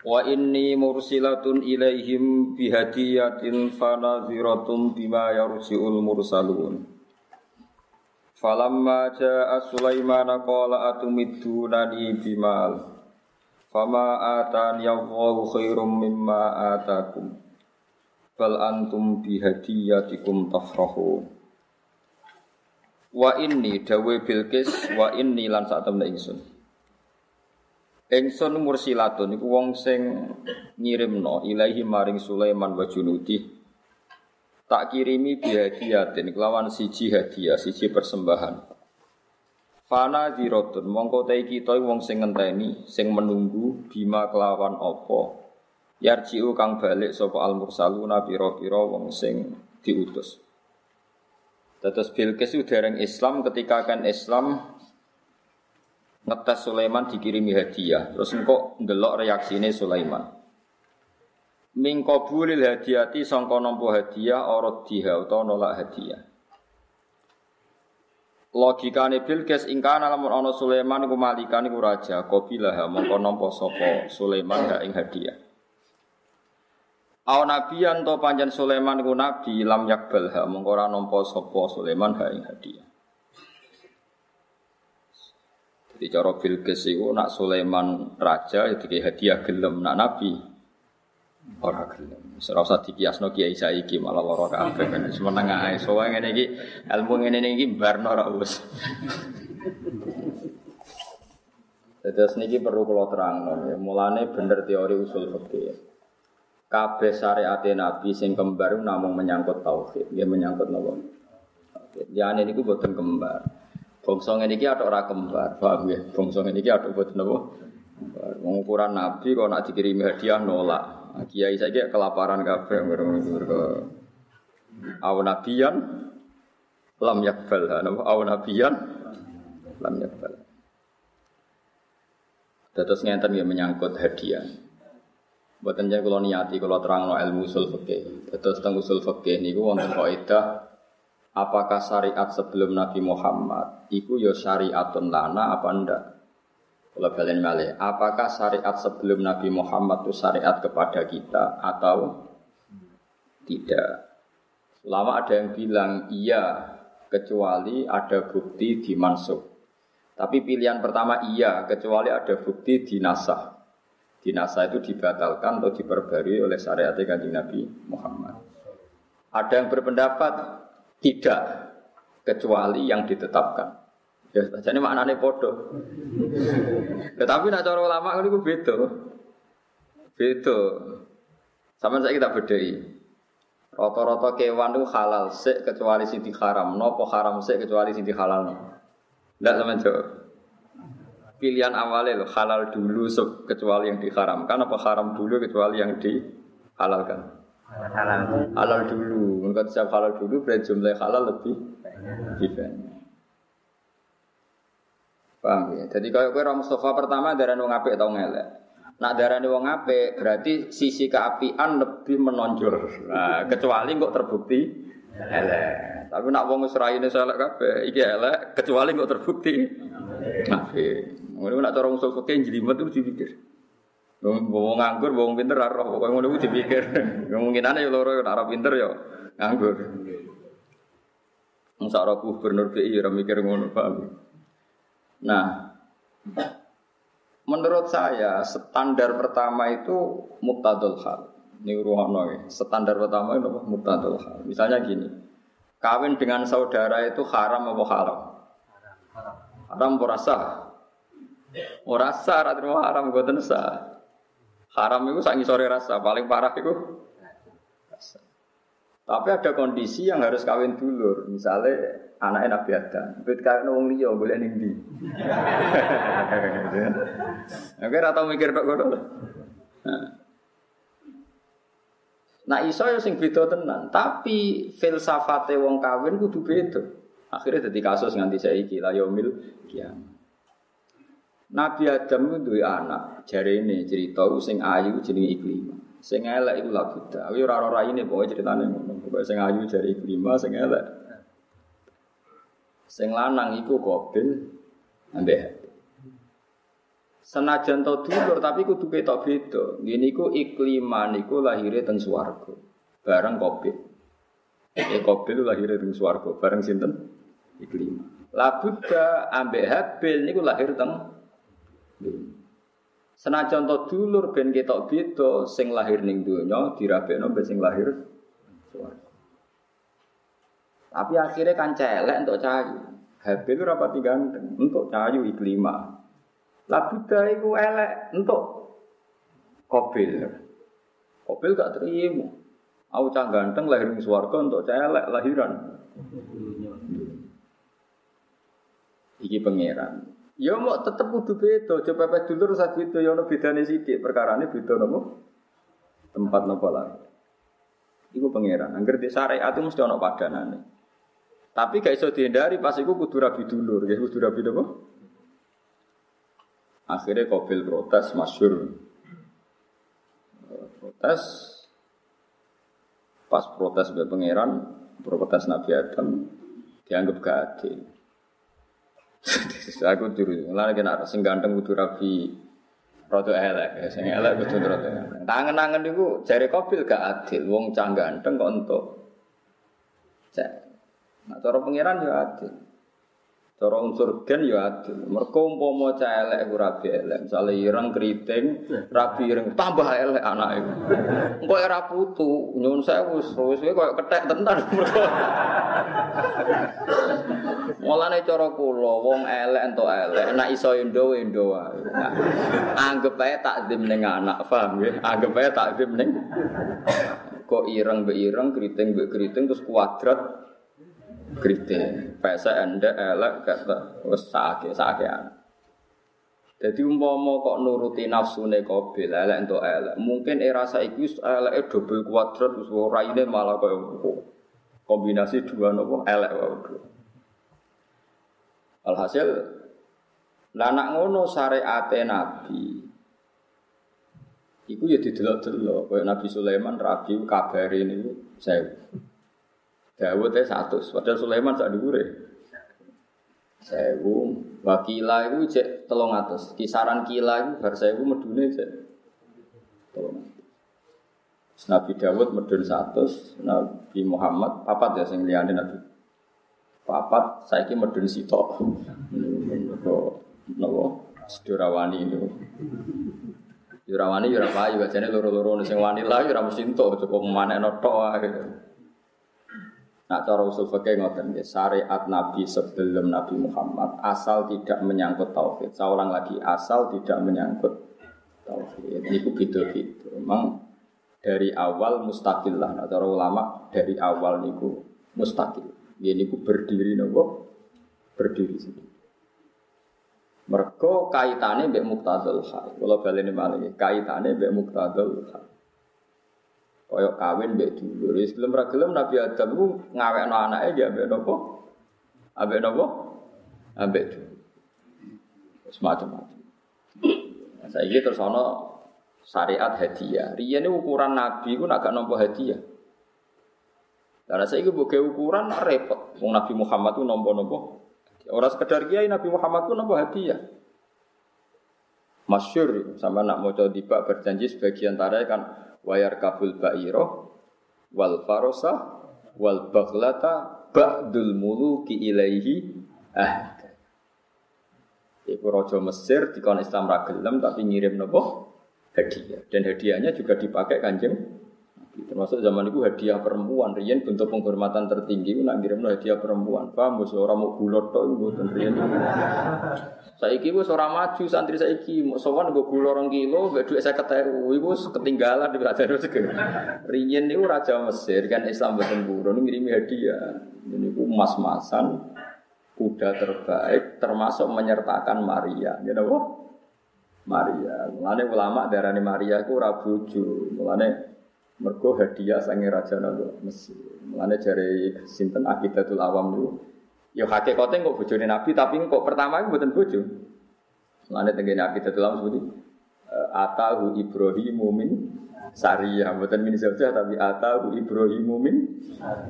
Wa inni mursilatun ilaihim bihadiyatin fanadhiratun bima yarji'ul mursalun. Falamma ja'a Sulaiman qala atumiddunani bimal. Fama atani Allahu khairum mimma atakum. Bal antum bihadiyatikum tafrahun. Wa inni dawe Bilqis wa inni lan sak temne ingsun. Engson mursilatun iku wong sing ngirimno ilahi maring Sulaiman wa junudi. Tak kirimi bihadiyatin kelawan siji hadiah, siji persembahan. Fana dirotun mongko te kita wong sing ngenteni, sing menunggu bima kelawan apa. Yarjiu kang balik sapa al mursaluna pira-pira wong sing diutus. Tetes Bilqis dereng Islam ketika kan Islam ngetes Sulaiman dikirimi hadiah. Terus engkau ndelok reaksine Sulaiman. Min qabulil hadiyati sangka nampa hadiah ora diha utawa nolak hadiah. Logikane Bilqis ingkana lamun ana Sulaiman iku malikan iku raja, qabilah mongko nampa sapa Sulaiman ha ing hadiah. Aw nabiyan to panjen Sulaiman iku nabi lam yakbal ha mongko ora nampa sapa Sulaiman ha ing hadiah. Di cara Bilqis itu nak Sulaiman raja itu kayak hadiah gelem nak nabi ora gelem. Ora usah dikiasno kiai saiki malah lara kabeh kan semeneng ae. Soale ngene iki ilmu ngene iki barno ora wis. Terus niki perlu kalau terang ya. Mulane bener teori usul fikih. Kabeh syariat Nabi sing kembar namung menyangkut tauhid, ya menyangkut nopo. Ya ini niku boten kembar. Bangsa ngene iki ada ora kembar, paham ya? Bangsa ngene iki ada boten Nabi kok nak dikirimi hadiah nolak. Nah, kiai saiki kelaparan kabeh mergo aw nabiyan lam yakbal napa aw nabiyan lam yakbal. Terus ngenten ya menyangkut hadiah. Buatan jangan kalau niati kalau terang no ilmu usul fikih. Terus tentang usul wonten kaidah apakah syariat sebelum Nabi Muhammad itu ya syariatun lana apa ndak? Kalau kalian malih, apakah syariat sebelum Nabi Muhammad itu syariat kepada kita atau tidak? Lama ada yang bilang iya, kecuali ada bukti di mansuk. Tapi pilihan pertama iya, kecuali ada bukti di nasah. Di nasah itu dibatalkan atau diperbarui oleh syariat kanjeng Nabi Muhammad. Ada yang berpendapat tidak kecuali yang ditetapkan. Ya, jadi maknanya podo. Tetapi nak cara ulama itu beda. Beda. Sama saya kita bedai. Rata-rata kewan itu halal sik kecuali sing haram. Nopo haram sik kecuali sing halal. Tidak sama jawab. Pilihan awalnya loh halal dulu kecuali yang diharamkan apa haram dulu kecuali yang dihalalkan halal halal dulu menurut siap halal dulu berarti jumlah halal lebih lebih banyak paham ya jadi kalau kue Mustafa pertama darah wong apik atau ngelek Nak darah wong apik berarti sisi keapian lebih menonjol. Nah, kecuali kok terbukti elek. Tapi nak wong wis raine elek kabeh, iki elek kecuali kok terbukti apik. Ngono nak cara usul fikih jelimet itu dipikir. Wong nganggur, wong pinter ora roh, pokoke ngono kuwi dipikir. Kemungkinane ya loro nek ora pinter ya nganggur. Wong sak gubernur BI ora mikir ngono, paham. Nah, menurut saya standar pertama itu muktadul hal. Ini ruhono ya. Standar pertama itu muktadul hal. Misalnya gini, kawin dengan saudara itu haram apa haram? Haram. Haram ora sah. Ora sah, haram gue sah. Haram itu sangi sore rasa, paling parah itu rasa. Tapi ada kondisi yang harus kawin dulur, misalnya anaknya Nabi Adam, bet kawin wong liya boleh ning ndi. Oke, rata mikir tok ngono. Nah. Iso ya sing beda tenan, tapi filsafate wong kawin kudu beda. Akhirnya jadi kasus nganti saiki la yaumil kiamat. Nabi Adam itu anak, jari ini cerita sing ayu jenenge Iklimah. Sing elek iku la buta. Aku ora ora ini pokoke ceritane ngono. Pokoke sing ayu jari Iklimah, sing elek. Sing lanang iku Qabil ambek Senajan to dulur tapi kudu ketok beda. Ngene iku ikliman iku lahire teng swarga. Bareng Qabil. Eh Qabil lahire teng swarga bareng sinten? Ikliman. Labuda ambek Habil niku lahir teng Senajan to dulur ben ketok beda sing lahir ning donya dirabekno ben sing lahir. Tapi akhirnya kan celek untuk cahayu. Habil ora pati ganteng, untuk cahayu iklima. Lah Buddha itu elek untuk Kobil. Kobil gak terima. Aku cah ganteng lahir di swarga untuk cah elek lahiran. Iki pangeran. Ya mau tetep kudu beda, coba pepes dulur sak beda ya ono bedane sithik, perkarane beda nopo? Tempat nopo lah. Iku pangeran. Angger di syariat itu mesti ono padanane. Tapi gak iso dihindari pas iku kudu rabi dulur, ya kudu rabi nopo? Akhirnya Kobil protes, masyur. Protes, pas protes be pangeran, protes Nabi Adam, dianggap gak adil. aku dulu, lalu kena sing ganteng kudu rabi Rodo elek, sing elek kudu rodo elek. Tangan-tangan itu jari Kobil gak adil, wong cang ganteng kok untuk cek. Nah, cara pangeran ya adil. Cara unsur gen ya adil. Mergo umpama cah elek ora elek, misale ireng keriting, rabi ireng tambah elek anake. Engko ora putu, nyun sewu wis koyo kethek tenan mergo. Mulane cara kula wong elek entuk elek, nek iso endo endo wae. Anggep ae takdim ning anak, paham ya? Anggep ae takdim ning kok ireng mbek ireng, keriting mbek keriting terus kuadrat kritik. Pesa anda elek kata wes sakit sakean. Jadi umpama kok nuruti nafsu kobil elek untuk elek. Mungkin era saiki elek double kuadrat terus ini malah kau kombinasi dua nopo elek wae. Alhasil lanak ngono syariate Nabi. Iku ya didelok-delok kaya Nabi Sulaiman rabi kabare niku saya Dawud ya satu, padahal Sulaiman sak dhuwure. Sewu, wakila itu cek telung atas. Kisaran kila itu bar sewu medune cek telung atas. Nabi Dawud medun satu, Nabi Muhammad papat ya sing liyane Nabi. Papat saiki medun sitok. Nopo nopo sedorawani itu. Yurawani yura juga jane loro-loro sing wani lah yura mesti entuk cukup manekno tok wae. Nah cara usul fikih ngoten nggih, syariat Nabi sebelum Nabi Muhammad asal tidak menyangkut tauhid. Saya ulang lagi, asal tidak menyangkut tauhid. Ini beda-beda. Memang dari awal mustakil lah. Nah, cara ulama dari awal niku mustakil. Ini niku berdiri nopo berdiri sendiri. Mereka kaitannya mbek muktadul hal. Balik ini malah kaitannya mbek muktadul hal. Koyok kawin mbek dulur. Wis gelem ra Nabi Adam ku ngawekno anake ya mbek napa? Ambek napa? Ambek dulur. Semacam-macam. Saya ini terus ana syariat hadiah. Riyen ukuran Nabi ku nak gak nampa hadiah. Karena saya ini bukan ukuran repot. Wong Nabi Muhammad itu nompo-nompo. Orang sekedar kiai Nabi Muhammad itu nompo hadiah. Masyur sama nak mau coba berjanji sebagian tarai kan wayar kabul ba'iro wal farosa wal baghlata ba'dul muluki ilaihi ah Iku rojo Mesir dikon Islam ragelam tapi ngirim nopo hadiah dan hadiahnya juga dipakai kanjeng termasuk zaman itu hadiah perempuan rian bentuk penghormatan tertinggi nak ngirim hadiah perempuan paham orang mau gulot tok ibu rian Saiki wis ora maju santri saiki, mau sowan nggo gula 2 kilo, mbek dhuwit 50.000 iku ketinggalan di Raden rezeki. Riyen niku raja Mesir kan Islam boten burun ngirimi hadiah. Ini ku emas-masan kuda terbaik termasuk menyertakan Maria. Ya napa? Maria. Mulane ulama darani Maria iku ora bojo. Mulane mergo hadiah sange raja napa Mesir. Mulane jare sinten Aqidatul Awam niku ya hakikate kok bojone Nabi tapi kok pertama iku mboten bojo. Mulane tengene Aqidatul Awam seperti atahu Ibrahimu min Saria, bukan min saja tapi atahu Ibrahimu min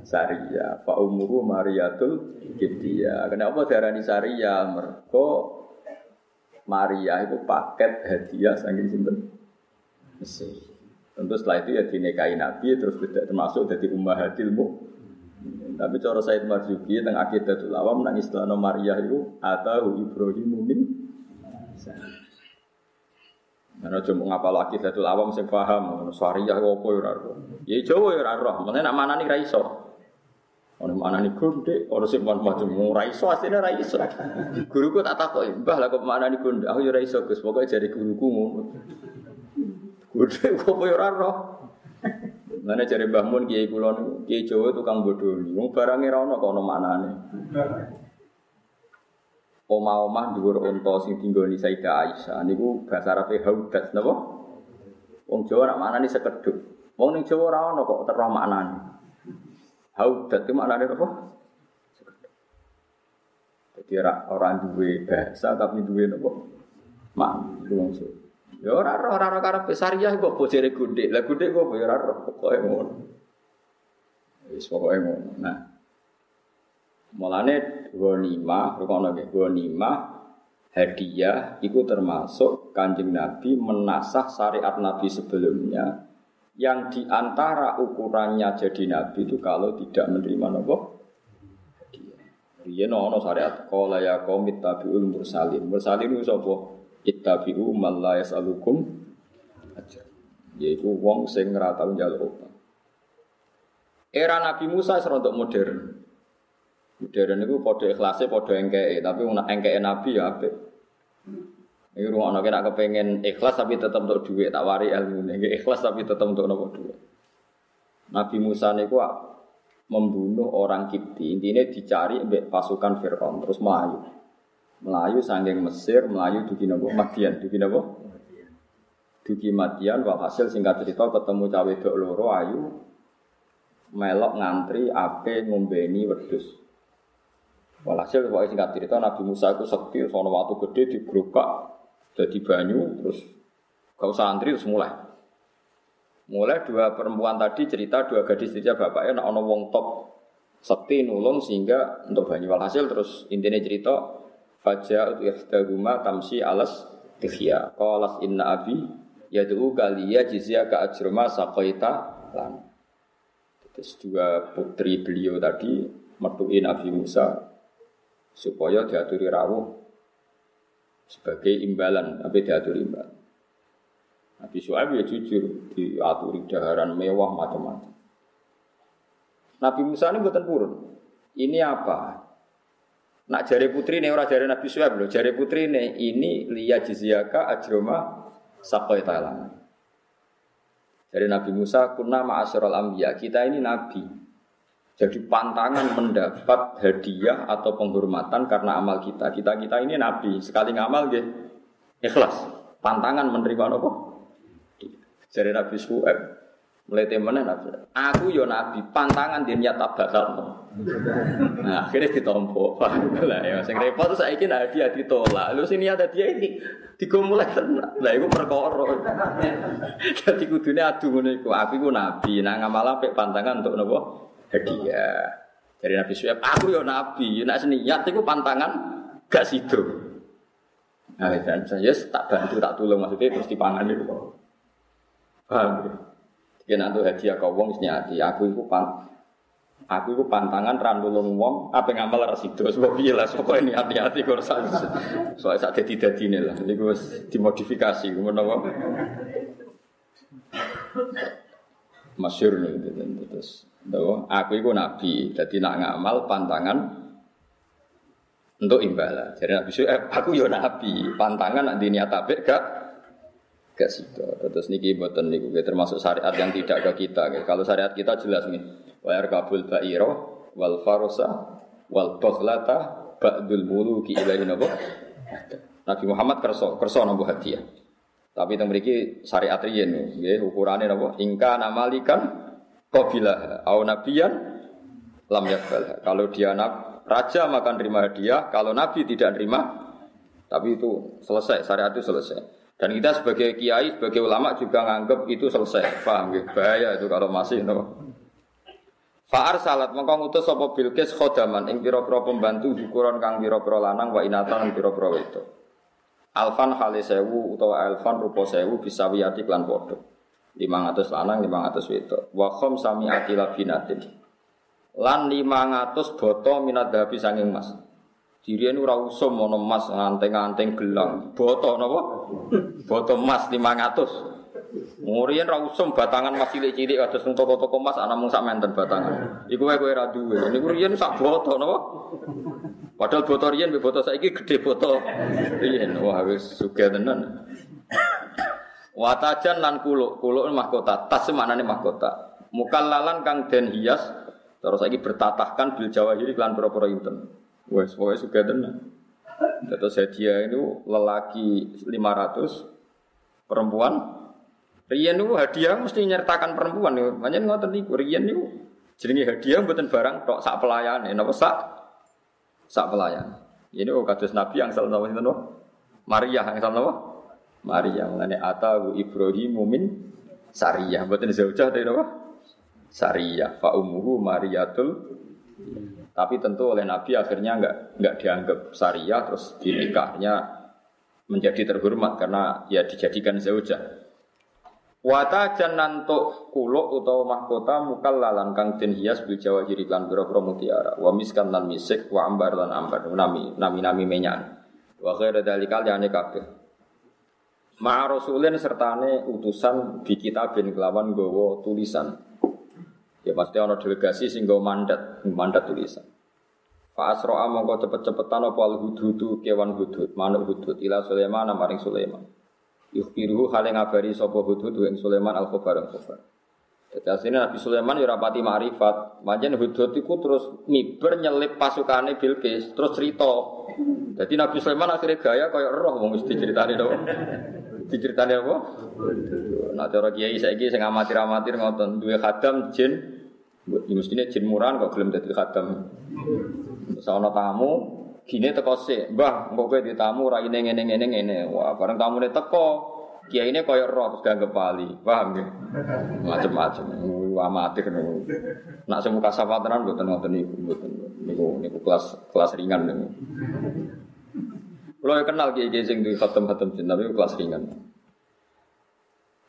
Saria. Fa umuru Mariatul Kibtiyah. Kenapa darani Saria? Mergo Maria itu paket hadiah saking sinten Mesir. Tentu setelah itu ya dinikahi Nabi terus tidak termasuk jadi ummahatil Tapi cara Said Marzuki tentang akidatul awam nang istilah Maria itu atau Ibrahim min Karena cuma ngapal lagi datul awam sing paham, syariah apa ya ora Ya Jawa ya ora roh, mene nak manani ra iso. Ono mana nih gonde, ono sing mon macam ora iso asline ra iso. Guruku tak takoki, "Mbah lah kok mana nih gonde?" Aku ya ora iso, Gus. Jare guruku ngono. Gonde kok ya ora roh. Mana cari Mbah Mun Kiai kula niku, Kiai Jawa tukang bodoni. Wong barange ra ono kok ono maknane. Oma-omah dhuwur unta sing dinggoni Sayyidah Aisyah niku bahasa Arabe haudat napa? Wong Jawa nak maknane sekedhuk. Wong ning Jawa ora ono kok terus maknane. Haudat itu maknanya apa? Jadi orang duwe bahasa tapi duwe apa? Mak, itu maksud. Ya ora ora ora ora karep syariah kok bojere gundek. Lah gundek kok ya ora ora pokoke ngono. Wis pokoke ngono. Nah. Mulane ghanimah, rukono nggih, ghanimah hadiah itu termasuk kanjeng Nabi menasah syariat Nabi sebelumnya yang di antara ukurannya jadi nabi itu kalau tidak menerima nopo dia nono syariat kola ya kaum ittabiul mursalin mursalin itu sapa ittabiu man la yasalukum aja yaitu wong sing ora tau njaluk Era Nabi Musa serontok modern. Modern itu pada ikhlasnya pada engkei, tapi engkei Nabi ya apik. Ini rumah anak nak kepengen ikhlas tapi tetap untuk duit tak wari ilmu ini ikhlas tapi tetap untuk nopo duit. Nabi Musa niku membunuh orang Kipti intinya dicari pasukan Fir'aun terus melayu melayu sanggeng Mesir melayu dugi nopo? Madian dugi nopo? Dugi Madian walhasil singkat cerita ketemu cawe dok loro ayu melok ngantri ape ngombeni wedus walhasil pokoknya singkat cerita Nabi Musa itu sekti sono waktu gede digerukak jadi banyu terus gak usah antri terus mulai. Mulai dua perempuan tadi cerita dua gadis cerita bapaknya nak ono wong top sekti nulung sehingga untuk banyu. Walhasil terus intinya cerita faja ihdahuma tamsi alas tikhya qalas inna abi yad'u kaliya jizya ka ajruma saqaita lan terus dua putri beliau tadi metuin Nabi Musa supaya diaturi rawuh sebagai imbalan, tapi diatur imbalan. Nabi Shu'aib ya jujur, diaturi daharan mewah macam-macam. Nabi Musa ini buatan purun. Ini apa? Nak jari putri ini orang jari Nabi Shu'aib loh. Jari putri ini ini liya jizyaka ajroma sakoy talang. Dari Nabi Musa, kunna ma'asyiral anbiya. Kita ini nabi. Jadi pantangan mendapat hadiah atau penghormatan karena amal kita. Kita kita ini nabi, sekali ngamal gitu. Ikhlas. Pantangan menerima apa? Jadi Nabi Suhaib mulai temenan. Aku yo nabi, pantangan dia nyata bakal. Nah akhirnya ditompo. Lah ya sing repot saya ingin hadiah ditolak. Lu sini ada dia ini digomulai tenan. Lah iku perkara. Jadi kudune adu iku. Aku iku nabi, nang ngamal apik pantangan untuk napa? hadiah. Dari Nabi Suhaib, aku yo Nabi, nak seniat itu pantangan gak sido. Nah, dan saya tak bantu, tak tolong maksudnya terus dipangan itu. Paham ya? Jadi nanti hadiah kau wong hati, aku itu pan, aku itu pantangan randulung wong, apa ngamal rasido, sebab iya lah, pokoknya ini hati-hati kalau soalnya saat jadi ini lah, jadi gue dimodifikasi, mau masyur nih, terus. Tuh, aku itu nabi, jadi nak ngamal pantangan untuk imbalan. Jadi nabi eh, aku yo nabi, pantangan nanti niat apik gak gak situ. Terus niki buatan niku termasuk syariat yang tidak ke kita. Kalau syariat kita jelas nih, wa kabul ba'iro wal farosa wal baghlata ba'dul muluki ilahi nabo. Nabi Muhammad kerso kerso nabo hadiah. Tapi teng mriki syariat riyen nggih ukurane napa? Ingka namalikan qabilah au nabiyan lam yakbal. Kalau dia nab, raja maka nerima hadiah, kalau nabi tidak nerima tapi itu selesai, syariat itu selesai. Dan kita sebagai kiai, sebagai ulama juga nganggap itu selesai. Paham ya? Bahaya itu kalau masih no. Fa'ar salat mengkong ngutus sapa Bilqis khodaman ing pira-pira pembantu ukuran kang pira-pira lanang wa inatan pira-pira wedok. Alfan hale sewu utawa alfan rupa sewu bisa wiyati klan padha. 500 lanang 500 wedok. Wa khom sami atila binatin. Lan 500 boto minat dahabi sanging mas. Dirian ora usum ana emas nganteng-nganteng gelang. Boto napa? Boto emas 500. Ngurian ra usum batangan mas cilik-cilik kados nang toko-toko emas ana mung sak menten batangan. Iku wae kowe ra duwe. Niku riyen sak boto napa? Padahal boto riyen boto saiki gede boto. Riyen wah wis sugih tenan. Watajan lan kuluk, kuluk mahkota, tas maknane mahkota. Mukallalan kang den hias terus lagi bertatahkan bil jawahiri lan pura-pura inten. Wes pokoke sugih tenan. Terus hadiah itu lelaki 500 perempuan Rian itu hadiah mesti nyertakan perempuan nih. Banyak ngotot niku. Rian itu jenenge hadiah buatan barang tok sak pelayan. Ini apa sak sak pelayan. Ini oh kados Nabi yang salah nama itu Maria yang salah nama Maria. Mengenai atahu Ibrahim mumin Sariyah. Buatan zaujah dari apa? Sariyah. Fa umuhu Mariatul tapi tentu oleh Nabi akhirnya nggak nggak dianggap Sariyah terus dinikahnya menjadi terhormat karena ya dijadikan zaujah. Wata jananto kuluk utawa mahkota mukal lalan kang den hias bil jawa jiri lan biro mutiara. Wa miskan lan misik wa ambar lan ambar. Nami nami nami menyan. Wa khair dalikal jane kabeh. Ma rasulin sertane utusan bi kitabin kelawan gowo tulisan. Ya pasti ana delegasi sing mandat mandat tulisan Fa asra mongko cepet-cepetan apa al hududu kewan hudud manuk hudud ila Sulaiman maring Sulaiman Yukhbiruhu hale ngabari sapa Hudhud ing Sulaiman al khabar al khabar. Jadi asline Nabi Sulaiman ya rapati ma'rifat. Manjen Hudhud iku terus miber nyelip pasukane Bilqis, terus cerita. Jadi Nabi Sulaiman akhirnya gaya kaya roh wong mesti ceritane to. Diceritane apa? Nak cara kiai saiki sing amatir-amatir ngoten, duwe khadam jin Ya mestinya jin murahan kok gelem dadi khadam. Soalnya tamu, Gini teko sik, Mbah, engko kowe ditamu raine ngene ngene ngene. Wah, bareng tamune teko, kiai ini koyo roh terus dianggap bali. Paham nggih? Macem-macem. Amatir niku. Nak sing muka sapatenan mboten ngoten niku, mboten. Niku niku kelas kelas ringan niku. Kalau kenal kiai kiai sing duwe khatam-khatam jin, tapi kelas ringan.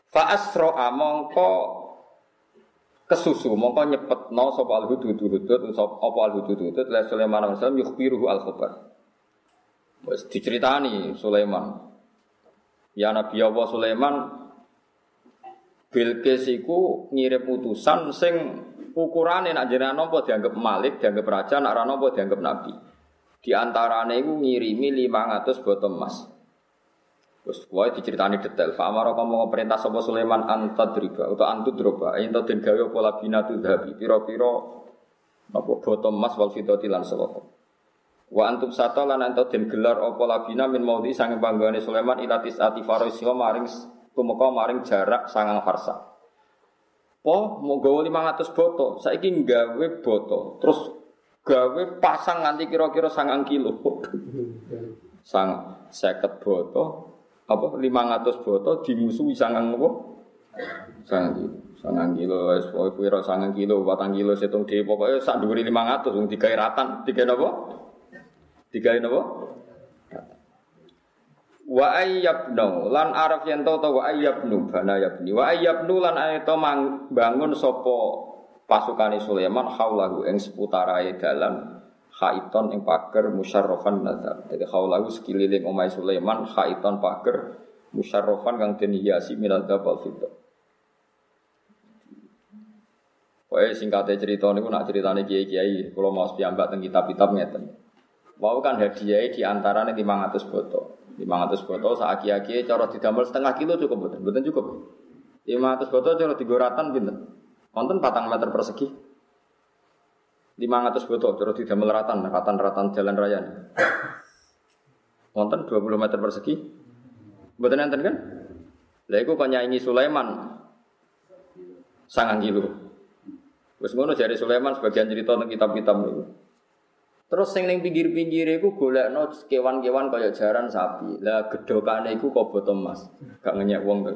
Fa asra mongko kesusu mongko nyepetno sapa al hudud hudud sapa apa al hudud hudud la Sulaiman alaihi salam yukhbiruhu al khabar wis diceritani Sulaiman ya Nabi Allah Sulaiman Bilqis iku ngirim utusan sing ukurane nak jenengan napa dianggap malik, dianggap raja, nak ra napa dianggap nabi. Di antarane iku ngirimi 500 botol emas. Terus wae diceritani detail. Fa amara kamu perintah sapa Sulaiman antadriba atau antudroba ento den gawe pola binatu dhabi pira-pira apa botol emas wal fidati lan salata. Wa antum sata lan ento den gelar apa labina min maudi sange panggone Sulaiman ilatis ati farisiha maring tumeka maring jarak sangang farsa. Po mau gawe 500 boto, saiki gawe boto, terus gawe pasang nganti kira-kira sangang kilo. Sang seket boto, apa 500 botol dimusuhi sangang apa? Sangang kilo. Sangang kilo, wis pokoke pira sangang kilo, batang kilo setung dhewe pokoke sak dhuwure 500 wong digawe ratan, digawe napa? Digawe napa? Wa ayyabnu lan araf yen to wa ayyabnu bana yabni wa ayyabnu lan ayata bangun sapa pasukane Sulaiman haulahu ing seputarae dalan khaiton ing pager musyarrafan nazar. Jadi khaulahu sekeliling omai Sulaiman khaiton pager musyarrafan kang den hiasi minal dzabal fidda. Pokoke singkatnya cerita niku nak ceritane kiai-kiai, kalau mau piyambak teng kitab-kitab ngeten. Wau kan hadiah di antara nih 500 botol. 500 botol saat kiai cara didamel setengah kilo cukup betul, betul cukup. 500 botol cara digoratan pinten? Wonten patang meter persegi. 500 botol terus tidak meleratan, ratan-ratan jalan raya. Wonten 20 meter persegi. Mboten enten kan? Lah iku kok nyanyi Sulaiman sangang kilo. Wes ngono jari Sulaiman sebagian cerita tentang kitab-kitab niku. Terus sing ning pinggir-pinggir iku golekno kewan-kewan kaya jaran sapi. Lah gedhokane iku kok boto emas. Gak ngenyek wong kok.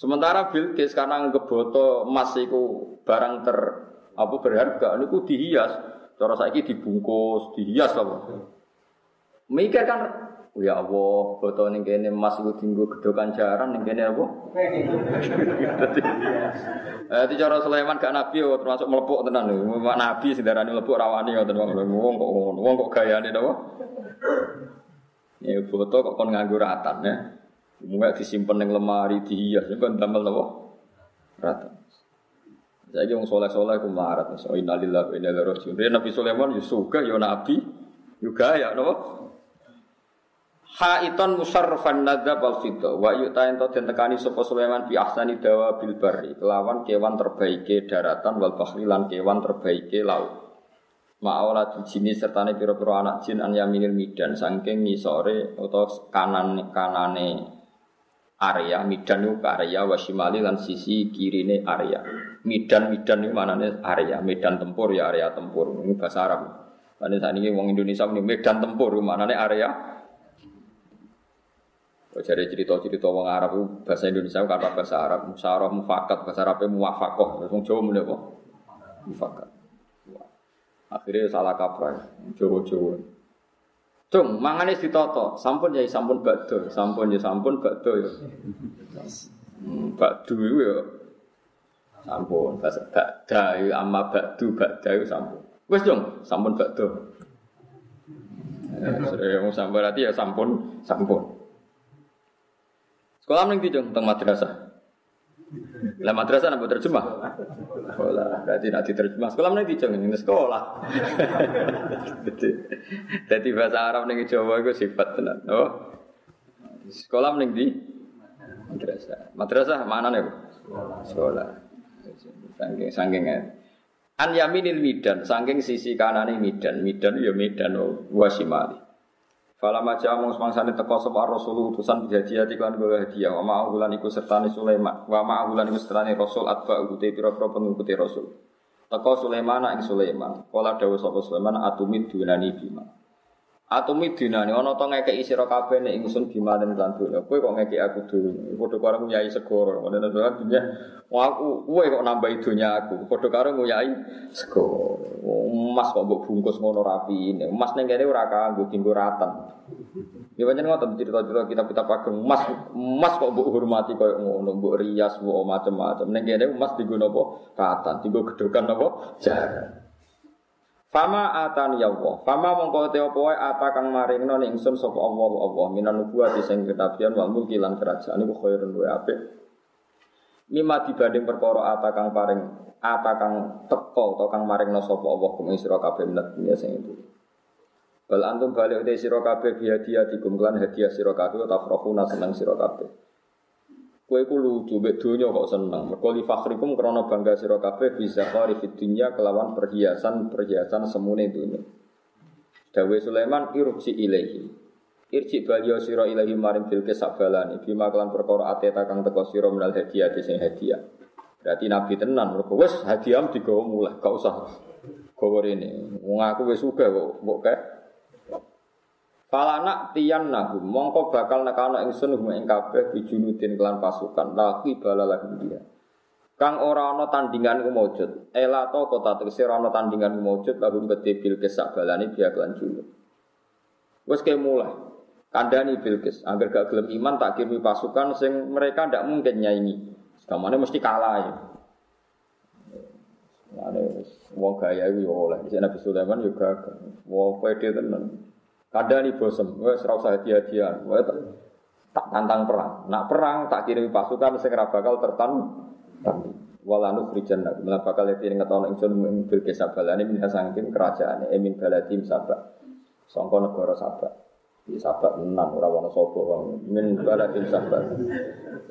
Sementara Bilqis karena ngeboto emas iku barang ter apa berharga niku dihias. Cara saiki dibungkus, dihias apa. Mikir kan Oh ya Allah, foto ning kene emas iku dienggo gedokan jaran ning kene apa? Dadi cara Sulaiman gak nabi yo termasuk melepuk tenan lho. Nabi sedarane melepuk rawani ngoten wong kok ngono. Wong kok gayane napa? Ya foto kok kon nganggo ratan ya. Mungkin disimpen ning lemari dihias kon damel napa? Ratan. Saiki wong soleh-soleh ku marat. So innalillahi wa inna ilaihi raji'un. Nabi Sulaiman yo suka yo nabi juga ya napa? Haiton musarrafan nadzab al fidda wa yu'ta ento den tekani sapa Sulaiman bi ahsani dawa bil barri kelawan kewan terbaike daratan wal bahri lan kewan terbaike laut. Ma'awla jini sertane pira-pira anak jin an yaminil midan saking ngisore utawa kanan kanane area midan niku area wasimali lan sisi kirine area. Midan midan niku manane area, medan tempur ya area tempur. Ini bahasa Arab. Lan saat ini wong Indonesia ini medan tempur manane area jadi cerita-cerita wong Arab bahasa Indonesia kata bahasa Arab. Musyawarah mufakat bahasa Arab muwafakoh. Wong Jawa mulai apa? Mufakat. Akhirnya salah kaprah. Jawa Jawa Cung, mangane ditoto, sampun ya sampun bakdo, sampun ya sampun bakdo ya. Hmm, ya sampun, bahasa bakda ya amma bakdo bakda ya sampun. Wes dong, sampun bakdo. Eh, sudah sampun berarti ya sampun, sampun. Sekolah mending dijung tentang madrasah. Lah madrasah napa terjemah? Sekolah. Berarti nak diterjemah. Sekolah mending dijung ini sekolah. Jadi bahasa Arab ning Jawa itu sifat tenan. Oh. Sekolah mending di madrasah. Madrasah mana nih? Sekolah. Sangking sangking An yaminil midan, sangking sisi kanan ini midan, midan ya midan wasimali. Fala maja mung semangsane teko sapa Rasul utusan hadiah iklan gawe hadiah wa ma'ahulan iku sertane Sulaiman wa ma'ahulan iku sertane Rasul atba ute pira-pira pengikuti Rasul. Teko Sulaiman ing Sulaiman. Kala dawuh sapa Sulaiman atumid dunani bima. Atumi dinane ana to ngekeki sira kabeh nek ingsun bimanen lan donya. Kowe kok ngekeki aku donya. Padha karo nyai segoro. Ngono to dunya. Aku kowe kok nambahi donya aku. Padha karo nyai segoro. Emas kok mbok bungkus ngono rapi. Emas ning kene ora kanggo dienggo ratan. Ya pancen ngoten cerita-cerita kitab-kitab ageng. Emas emas kok mbok hormati koyo ngono, mbok rias, mbok macam-macam. Ning kene emas dienggo napa? Ratan, dienggo gedokan napa? Jaran. Fama atani ya Allah. Fama mongko te apa wae ata kang maringno ning ingsun sapa Allah Allah minan nubuwati sing kenabian wal mulki lan kerajaan iku khairun wa apik. Mima dibanding perkara ata kang paring ata kang teko utawa kang maringno sapa Allah kum sira kabeh minat dunya sing itu. Bal antum balik te sira kabeh biadiya dikum lan hadiah sira kabeh tafrahuna seneng sira kabeh. Kue ku lucu, mbek donya kok seneng. Mergo li fakhrikum krana bangga sira kabeh bisa fid dunya kelawan perhiasan-perhiasan semune dunya. Dawe Sulaiman irupsi ilahi. Irji baliyo sira ilahi maring Bilqis sabalani bima kelan perkara ateta kang teko sira menal hadiah sing hadiah. Berarti Nabi tenan mergo wis hadiah digawa mulai, gak usah gawa rene. Wong aku wis kok mbok nak tiyan nahu, mongko bakal nekano ingsun hum ing kabeh bijunudin kelan pasukan laki bala lagi dia. Kang ora ana tandingan ku maujud. Ela to kota tegese ora ana tandingan ku maujud lagu gede Bilqis sak balane dia kelan junub. Wes ke mulai. Kandani Bilqis, agar gak gelem iman tak kirimi pasukan sing mereka ndak mungkin nyaingi. Sekamane mesti kalah ya. Ada wong gaya iki oleh. Nabi Sulaiman juga wong pede tenan. Kadani bosem, wes ora usah hadiah-hadiah. tak tantang perang. Nak perang tak kirim pasukan sing ora bakal tertan. Walanu krijan nak mila bakal yati ngetono ingsun bil kesabalane min sangkin kerajaan emin baladim sabak. Sangka negara sabak. Di sabak tenan ora ana sapa. Min baladim sabak.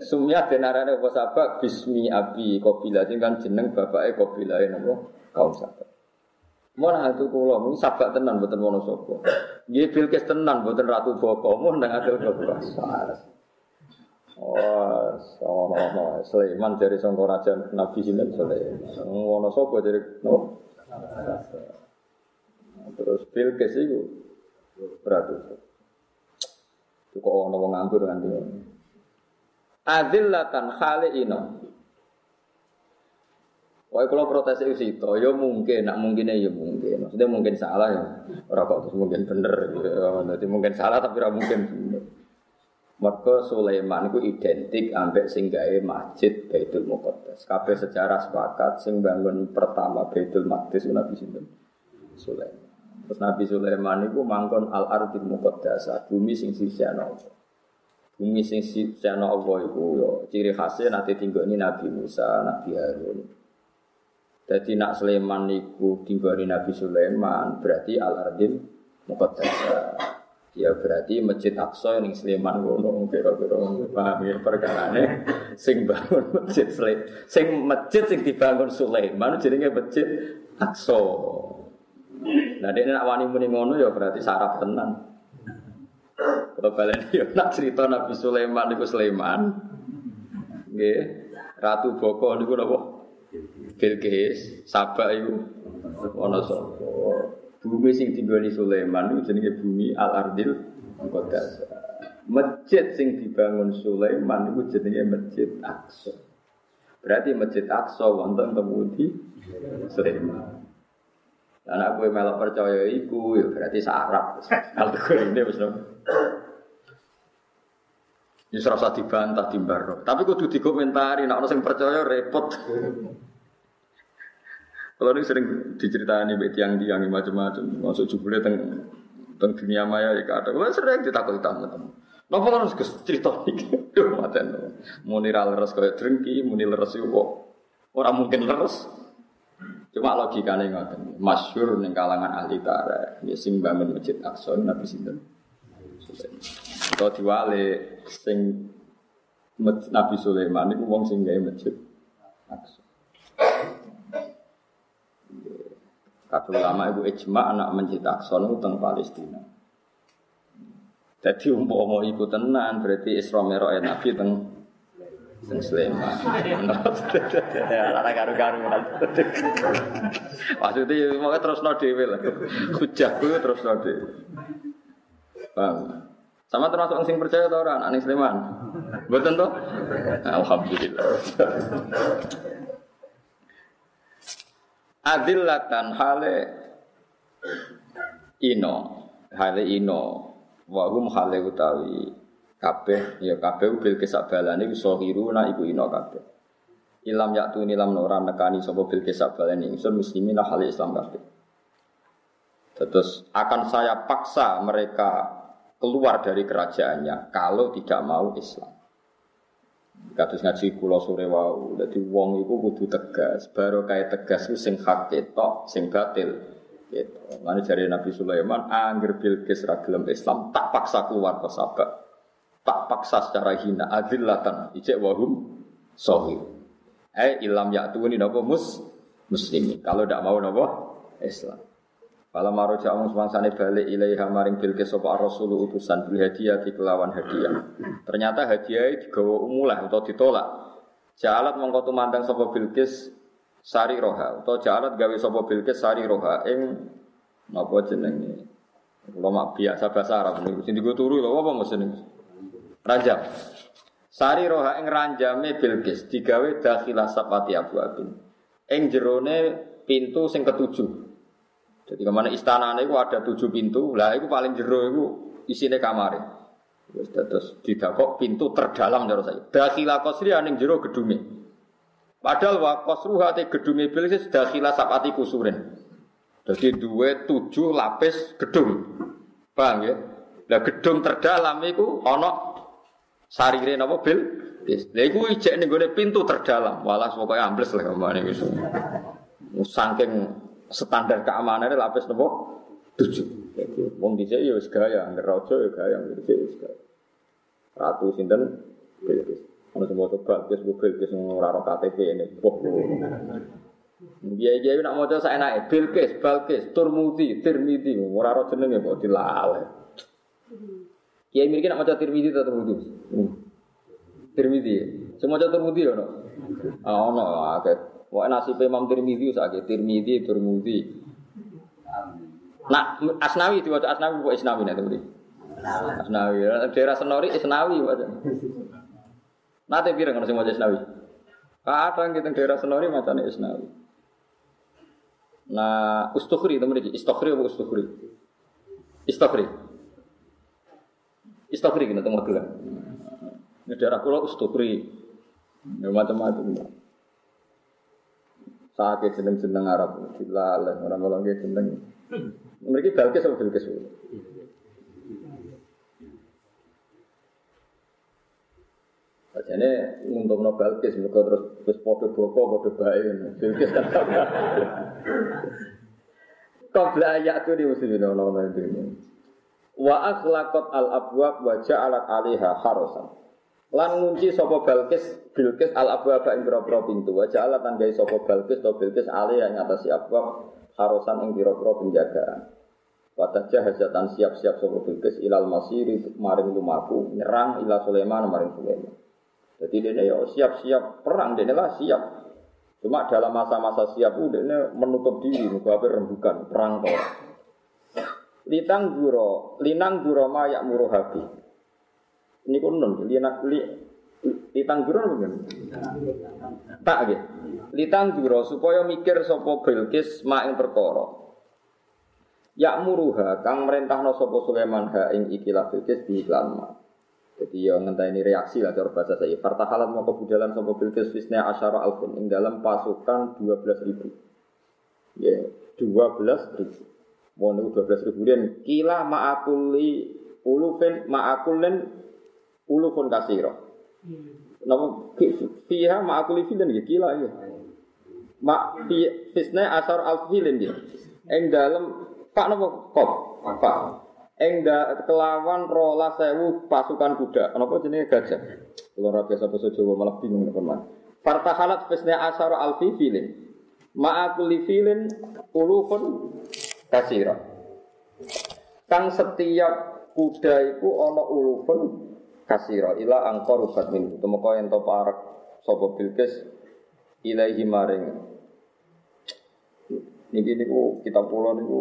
Sumya denarane apa sabak bismi abi kabilah kan jeneng bapake kabilah napa kaum sabak. Mun hatu mung sabak tenan mboten wono sapa. Nggih Bilqis tenan mboten ratu boko mun nang adil kok. Oh, sono Sulaiman dari sangka raja Nabi sinten Sulaiman. Ngono sapa dari no? Terus Bilqis iku. Itu kok ono wong nganggur ngono. Adillatan khaliina. Wah, kalau protes itu sih, ya mungkin, nak mungkinnya ya mungkin. Maksudnya mungkin salah ya, orang kok terus mungkin bener. Ya. Jadi mungkin salah tapi orang mungkin bener. Mereka Sulaiman itu identik ambek singgahe masjid Baitul Muqaddas. Kabeh sejarah sepakat sing bangun pertama Baitul Maqdis Nabi sinten? Sulaiman. Terus Nabi Sulaiman itu mangkon al ardil muqaddas, bumi sing sisihna Allah. Bumi sing sisihna Allah iku yo ciri khasnya nanti ini Nabi Musa, Nabi Harun. Jadi nak Sulaiman niku tinggoni Nabi Sulaiman berarti al ardil muqaddasa. Ya berarti Masjid Aqsa yang Sulaiman ngono kira-kira paham ya perkarane sing bangun masjid Sulaiman sing masjid sing dibangun Sulaiman jenenge Masjid Aqsa. Nah dia nak wani muni ngono ya berarti sarap tenan. Kalau kalian ya nak cerita Nabi Sulaiman niku Sulaiman. Nggih, Ratu Boko niku napa? Bilqis, Sabak itu ana sapa. Bumi sing tinggoni Sulaiman itu jenenge bumi Al-Ardil Muqaddas. Masjid sing dibangun Sulaiman itu jenenge Masjid Aqsa. Berarti Masjid Aqsa wonten temudi Sulaiman. Anak gue melok percaya iku ya berarti sarap. Kalau ini wis Ya serasa dibantah di baro. Tapi kudu dikomentari, nak orang yang percaya repot. Kalau ini sering diceritani baik tiang-tiang macam-macam, masuk jubule teng teng dunia maya ya kata, kalau sering ditakut tamu-tamu. Napa harus cerita iki? Duh maten. Muni ra leres kaya drengki, muni leres yo kok mungkin leres. Cuma logikane ngoten. Masyhur ning kalangan ahli tarikh, ya sing bangun Masjid Aqsa Nabi sinten? Atau diwale sing Nabi Sulaiman itu wong sing gawe masjid Aqsa. Kata ulama ibu ijma anak mencetak sono teng Palestina. Jadi umpama iku tenan berarti Isra Mi'raj Nabi teng teng Sleman. Lara karu-karu. Maksudnya mau terus no dewi lah. Hujahku terus no dewi. Paham? Sama termasuk sing percaya atau orang anak Sleman? Betul toh? Alhamdulillah. Adillatan hale ino hale ino wahum hale utawi kabeh ya kabeh bil kesabalane iso hiruna iku ino kabeh ilam yaktu nilam ora nekani sapa bil kesabalane ingsun muslimin hale Islam kabeh Terus akan saya paksa mereka keluar dari kerajaannya kalau tidak mau Islam. Kados ngaji kula sore wau. Dadi wong iku kudu tegas. Baru kayak tegas ku sing hak ketok, sing batil. Gitu. Mana jari Nabi Sulaiman, angger Bilqis ra Islam, tak paksa keluar ke Sabak. Tak paksa secara hina, adillatan, ijek wahum sohir. Eh ilam yaktuni napa mus muslimin. Kalau tidak mau napa Islam. Fala maro ja'ung semangsane balik ilaiha maring bilqis sapa rasul utusan bil hadiah di kelawan hadiah. Ternyata hadiah digawa umulah atau ditolak. Jalat mongko tumandang sapa bilqis sari roha atau jalat gawe sapa bilqis sari roha ing napa jenenge. Kula mak biasa bahasa Arab niku sing digo turu lho apa niku. Ranjam. Sari roha ing ranjame bilqis digawe dakhilah sapati abu abin. Ing jerone pintu sing ketujuh. Jadi ke mana istana itu ada tujuh pintu, lah itu paling jero itu isinya kamar. Terus didakok pintu terdalam jero saya. Dakila kosri aning jero gedungi. Padahal wa kosruha te gedungi bilis dakila sapati kusurin. Jadi dua tujuh lapis gedung. Paham ya? Lah gedung terdalam itu ono sarire napa bil? Lah iku ijek ning pintu terdalam. Walas pokoknya ambles lah ke mana itu. Saking standar keamanannya lapis nopo tujuh. Wong dhisik ya wis gaya, angger raja ya gaya, angger dhisik wis gaya. Ratu sinten Bilqis. Ono semua coba Bilqis bu Bilqis ora ora KTP ini. Dia dia nak maca saenake Bilqis, Balqis, Turmudi, Tirmidzi, ora ora jenenge kok dilale. Kiai mirip nak maca Tirmidzi atau Turmudi. Tirmidzi. Semua maca Tirmidzi ono. Ah ono akeh. Wah nasib Imam Tirmidzi sakit Tirmidzi Tirmidzi. Nah, Asnawi diwaca Asnawi kok Isnawi nek tadi. Asnawi. Daerah Senori Isnawi waca. Pirang ono sing maca Isnawi? Kadang kita daerah Senori macane Isnawi. Nah, Ustukhri itu mriki, Istukhri apa Ustukhri? Istukhri. Istukhri kita tengok dulu. Ini daerah kula Ustukhri. Ya macam-macam. Sakit jeneng-jeneng Arab, dilalah orang-orang ge jeneng. Mereka Balkis apa Bilkis? Jadi untuk no Balkis, mereka terus terus podo boko, podo bayi. Bilkis kan Kau belajar tuh di musim ini orang-orang itu. Wa akhlaqat al abwab wa ja'alat alaiha harosan. Lan ngunci sapa Balkis Bilkis al abwab ing pira pintu. Wa ja'alat tan gawe sapa Balkis to Bilkis alaiha ing atase abwab harosan ing pira-pira penjagaan. Wataja hajatan siap-siap sapa Bilkis ilal masiri maring lumaku nyerang ila Sulaiman maring Sulaiman. Jadi dia ya siap-siap perang dia lah siap. Cuma dalam masa-masa siap udah ini menutup diri, muka rembukan perang toh. Litang guro, linang guro mayak muruh Ini non, linak li, litang guro mungkin. Tak gitu. Litang guro supaya mikir sopo Bilqis mak ing perkara. Ya muruha kang merintahno sopo Sulaiman ha ing ikilah Bilqis di iklan. Jadi ya ini reaksi lah cara bahasa saya. Fartahalat mau kebudalan sama Bilqis Fisna Asyara Alfin ing dalam pasukan 12 ribu. Ya, 12 ribu. Mau dua belas ribu dan kila ma'akuli ulufin ma'akulin ulufun kasiro. Nama fiha ma'akuli filan ya kila ya. Ma Fisna Asyara Alfin ya. Ing dalam pak nama kop pak Eng da kelawan rola sewu pasukan kuda. Kenapa jenis gajah? Kalau rapi biasa bahasa Jawa malah bingung teman. Fartahalat fisnya asar alfi filin. Ma'akuli filin ulufun kasira. Kang setiap kuda itu ono ulufun kasira. Ila angkor ubat min. Temoko yang toparak sopo bilkes ilaihi maring Niki niku kita pulau niku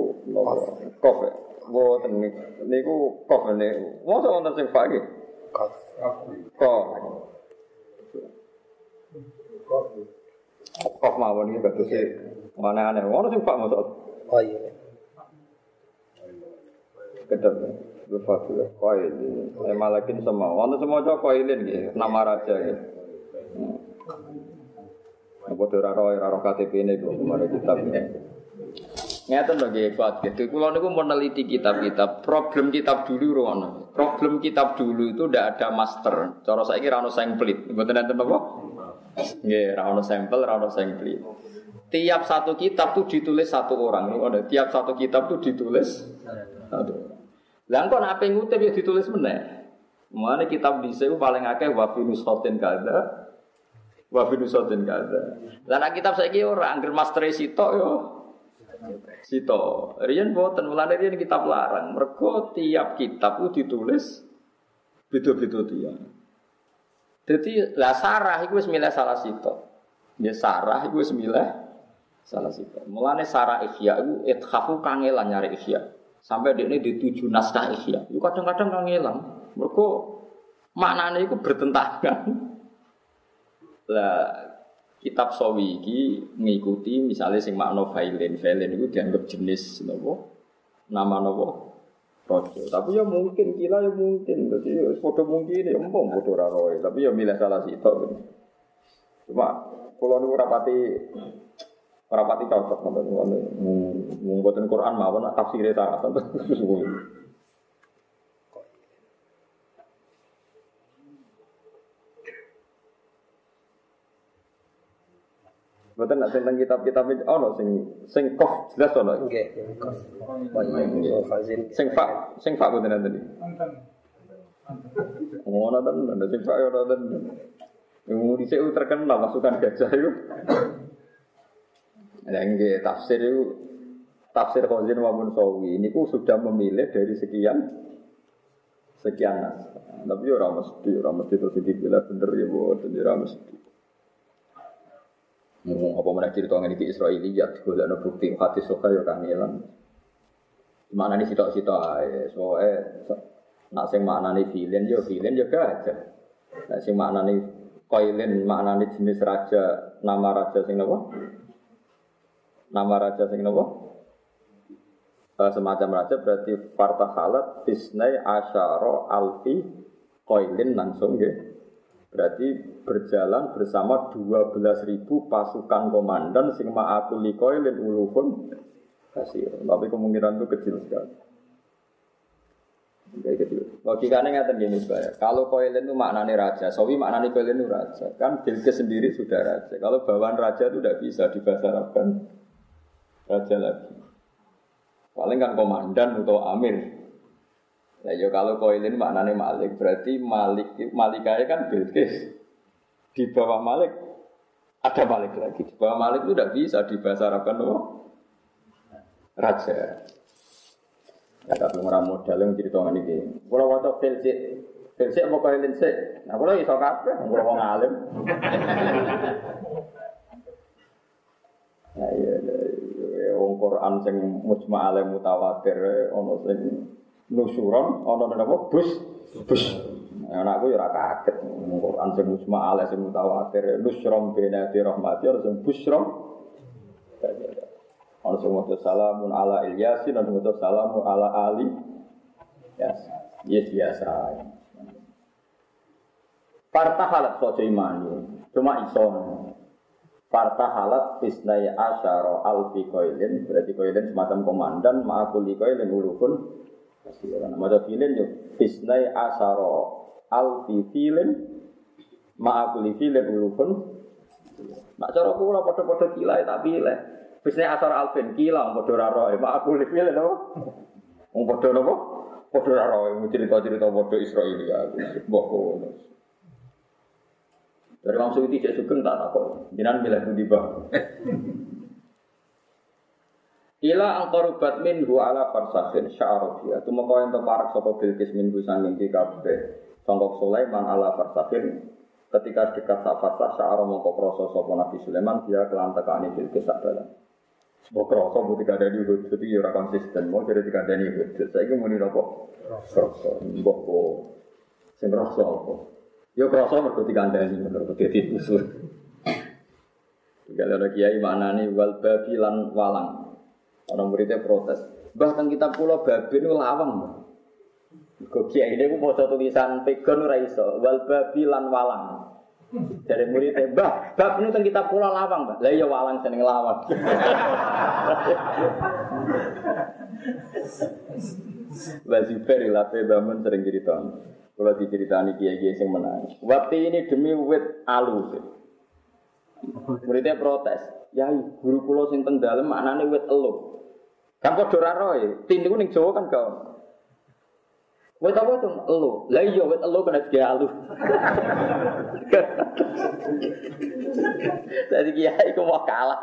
kofe. Boten niku kof niku. Mosok wonten sing iki. Kof. Kof. Kof mawon iki bagus e. Mana aneh. Ono sing fak mosok. Oh iya. Kedep. Berfakir. Koil. Eh malakin semua. Wonten semua cok koilin gitu. Nama raja gitu. Apa ora ora KTP ini kok kemarin kitab. Ngeten lho nggih kuat gitu. Kula niku meneliti kitab-kitab. Problem kitab dulu rono. Problem kitab dulu itu ndak ada master. Cara saiki ra ono samplet. Mboten enten apa? Nggih, ra ono sampel, ra ono samplet. Tiap satu kitab tuh ditulis satu orang. Tiap satu kitab tuh ditulis satu. Lah kok nek ngutip ya ditulis meneh. Mulane kitab dhisik paling akeh wa fi nushatin kada. Wa fi nushatin kada. Lah nek kitab saiki ora angger master sitok yo Sito, Rian boten mulane rian kitab larang. Mergo tiap kitab itu ditulis beda-beda dia. Jadi lah sarah itu wis salah sito. Ya sarah itu wis salah sito. Mulane sarah ihya itu ithafu kangelan nyari ihya. Sampai dia ini dituju naskah ihya. Itu kadang-kadang kangelan. Mergo maknanya itu bertentangan. Lah kitab sawi iki ngikuti misalnya sing makna failin failin itu dianggap jenis nopo nama nopo rojo tapi ya mungkin kila ya mungkin jadi ya foto mungkin ya empom foto raroy tapi ya milih salah sih cuma kalau nu rapati rapati cocok nonton mungkin Quran mawon tafsirnya tak Mboten nak tentang kitab-kitab ono sing sing kof jelas ono. Nggih. Sing fak, sing mboten nanti. Ngono ada sing fak ono ten. Yang dhisik terkenal masukan gajah itu. Ada nggih tafsir itu tafsir Khazin maupun Sawi ini sudah memilih dari sekian sekian nas. Tapi ya ora mesti, ora mesti terus dibilang bener ya boten ya ora mesti. Ngomong apa mana cerita ngene iki Israiliyat golekno bukti hadis soka ya kangelan. Mana nih sitok-sitok ae, soalnya nak sing maknane filin ya filin ya gajah. Nak sing maknane koilin maknane jenis raja, nama raja sing napa? Nama raja sing napa? Eh, semacam raja berarti fartahalat tisnai asyara alfi koilin langsung ya. Berarti berjalan bersama 12.000 pasukan komandan sing ma'akuli koilin ulufun kasih. Tapi kemungkinan itu kecil sekali. Kayak kecil. Logikanya nggak gini saya. Kalau koilin itu maknanya raja, sawi maknanya koilin itu raja. Kan Bilqis sendiri sudah raja. Kalau bawaan raja itu tidak bisa Arabkan raja lagi. Paling kan komandan atau amir. Ya, ya kalau koilin maknanya Malik, berarti Malik Malikaya kan Bilqis. Di bawah Malik ada Malik lagi. Di bawah Malik itu tidak bisa di bahasa Arab kan oh? Raja. Ya tapi orang modal yang cerita ini. Kalau waktu Bilqis Bilqis mau koilin sih. Nah kalau iso kabeh, kalau mau ngalim. Nah iya. Wong Quran sing mujma' alim mutawatir ono sing nusuron ana napa bus. Bus. Anakku ya ora kaget. Quran sing musma ala sing mutawatir nusron bena di rahmati ana sing busron. Ana sing maca salamun ala ilyasin ana maca salamun ala ali. Ya yes biasa Parta halat sojo imani, cuma ison. Parta halat fisnai asyara alfi koilin, berarti koilin semacam komandan, ma'akuli koilin ulufun, Maca filin yo fisnai asaro alfi filin ma'akuli filin ulufun. Nak cara kula padha-padha kila tak pilih. Fisnai asaro alfin kila padha ra roe ma'akuli filin apa? Wong padha napa? Padha ra roe cerita-cerita padha Israil ya. Mbok Dari maksud itu tidak sugeng tak takut. Jangan bilang itu tiba. Ila angkorubat minhu ala farsakhin sya'arabiyah. Itu mau yang teparak sopa bilkis minhu sanging di kabeh. Sangkok Sulaiman ala farsakhin. Ketika dekat sak farsah sya'ara mongko kroso sopa Nabi Sulaiman. Dia kelantakan ini bilkis sak dalam. Sebuah kroso bu tiga dari hud. Jadi ya konsisten. Mau jadi tiga dari hud. Saya ini mau nopo kroso. Mbok. Sing kroso apa? Ya kroso mergo dikandani menurut dadi usul. Kalau ada kiai mana nih wal babi lan walang. Orang muridnya protes. Bahkan kita pulau babi itu lawang. Kok kiai ini mau tulisan pegon raiso wal babi lan walang. Dari muridnya, bah, bab ini kan kita pulau lawang, bah. Lah iya walang seneng lawang. Wazifer ilafe bangun sering cerita. Kalau diceritani kiai-kiai yang menangis. Waktu ini demi wit alu. Muridnya protes. Ya, guru pulau sing teng dalem maknane wit elu. Kan padha ora roe, tindiku ning Jawa kan gak. Wet apa tuh? Elu. Lah iya wet elu kena dia alu. Jadi kiai ku mau kalah.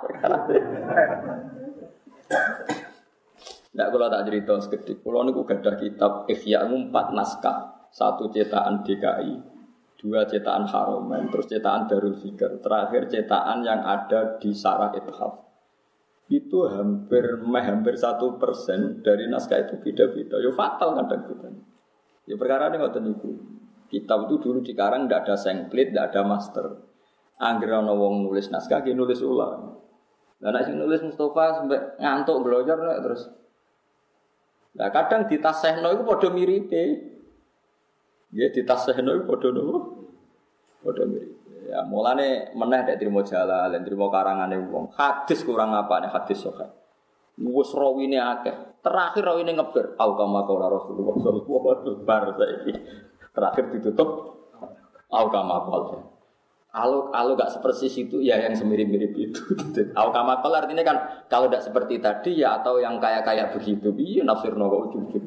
Nggak kalau tak cerita sekedip. Kalau niku gadah kitab Ihya empat naskah. Satu cetakan DKI, dua cetakan Haromen, terus cetakan Darul Fikr, terakhir cetakan yang ada di Sarah Ithaf itu hampir hampir satu persen dari naskah itu beda-beda. Ya fatal kadang kita. Ya perkara ini waktu itu. Kitab itu dulu dikarang tidak ada sengklit, tidak ada master. Angger ana wong nulis naskah ki nulis ulang. Lah nek nulis Mustafa sampai ngantuk belajar terus. Lah kadang ditasehno iku padha miripe. Ya ditasehno padha nopo? Padha mirip. Ya, mulane meneh nek trimo jalan, trimo karangane wong. Hadis kurang apa nih hadis sahih. Wes rawine akeh. Terakhir rawine ngeber. Au kama qala Rasulullah sallallahu alaihi wasallam saiki. Terakhir ditutup au kama qala. Kalau kalau nggak seperti itu ya yang semirip-mirip itu. Au kama artinya kan kalau tidak seperti tadi ya atau yang kayak kayak begitu. Iya nafsir kok ujung-ujung.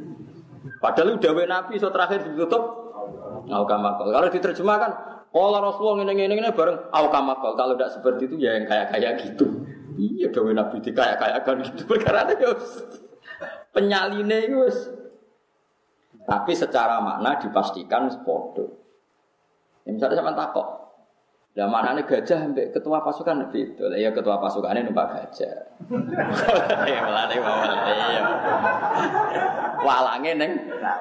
Padahal udah nabi so terakhir ditutup au kama Kalau diterjemahkan kalau Rasulullah ini ini ini bareng awkamakal. Kalau tidak seperti itu ya yang kayak kayak gitu. Iya dong Nabi di kayak kayak kan gitu perkara itu penyaline itu. Tapi secara makna dipastikan podo. Ya, misalnya sama takok, lah maknanya gajah sampai ketua pasukan itu. Lah ya ketua pasukannya numpak gajah. Ya melane mawon ya. Walange ning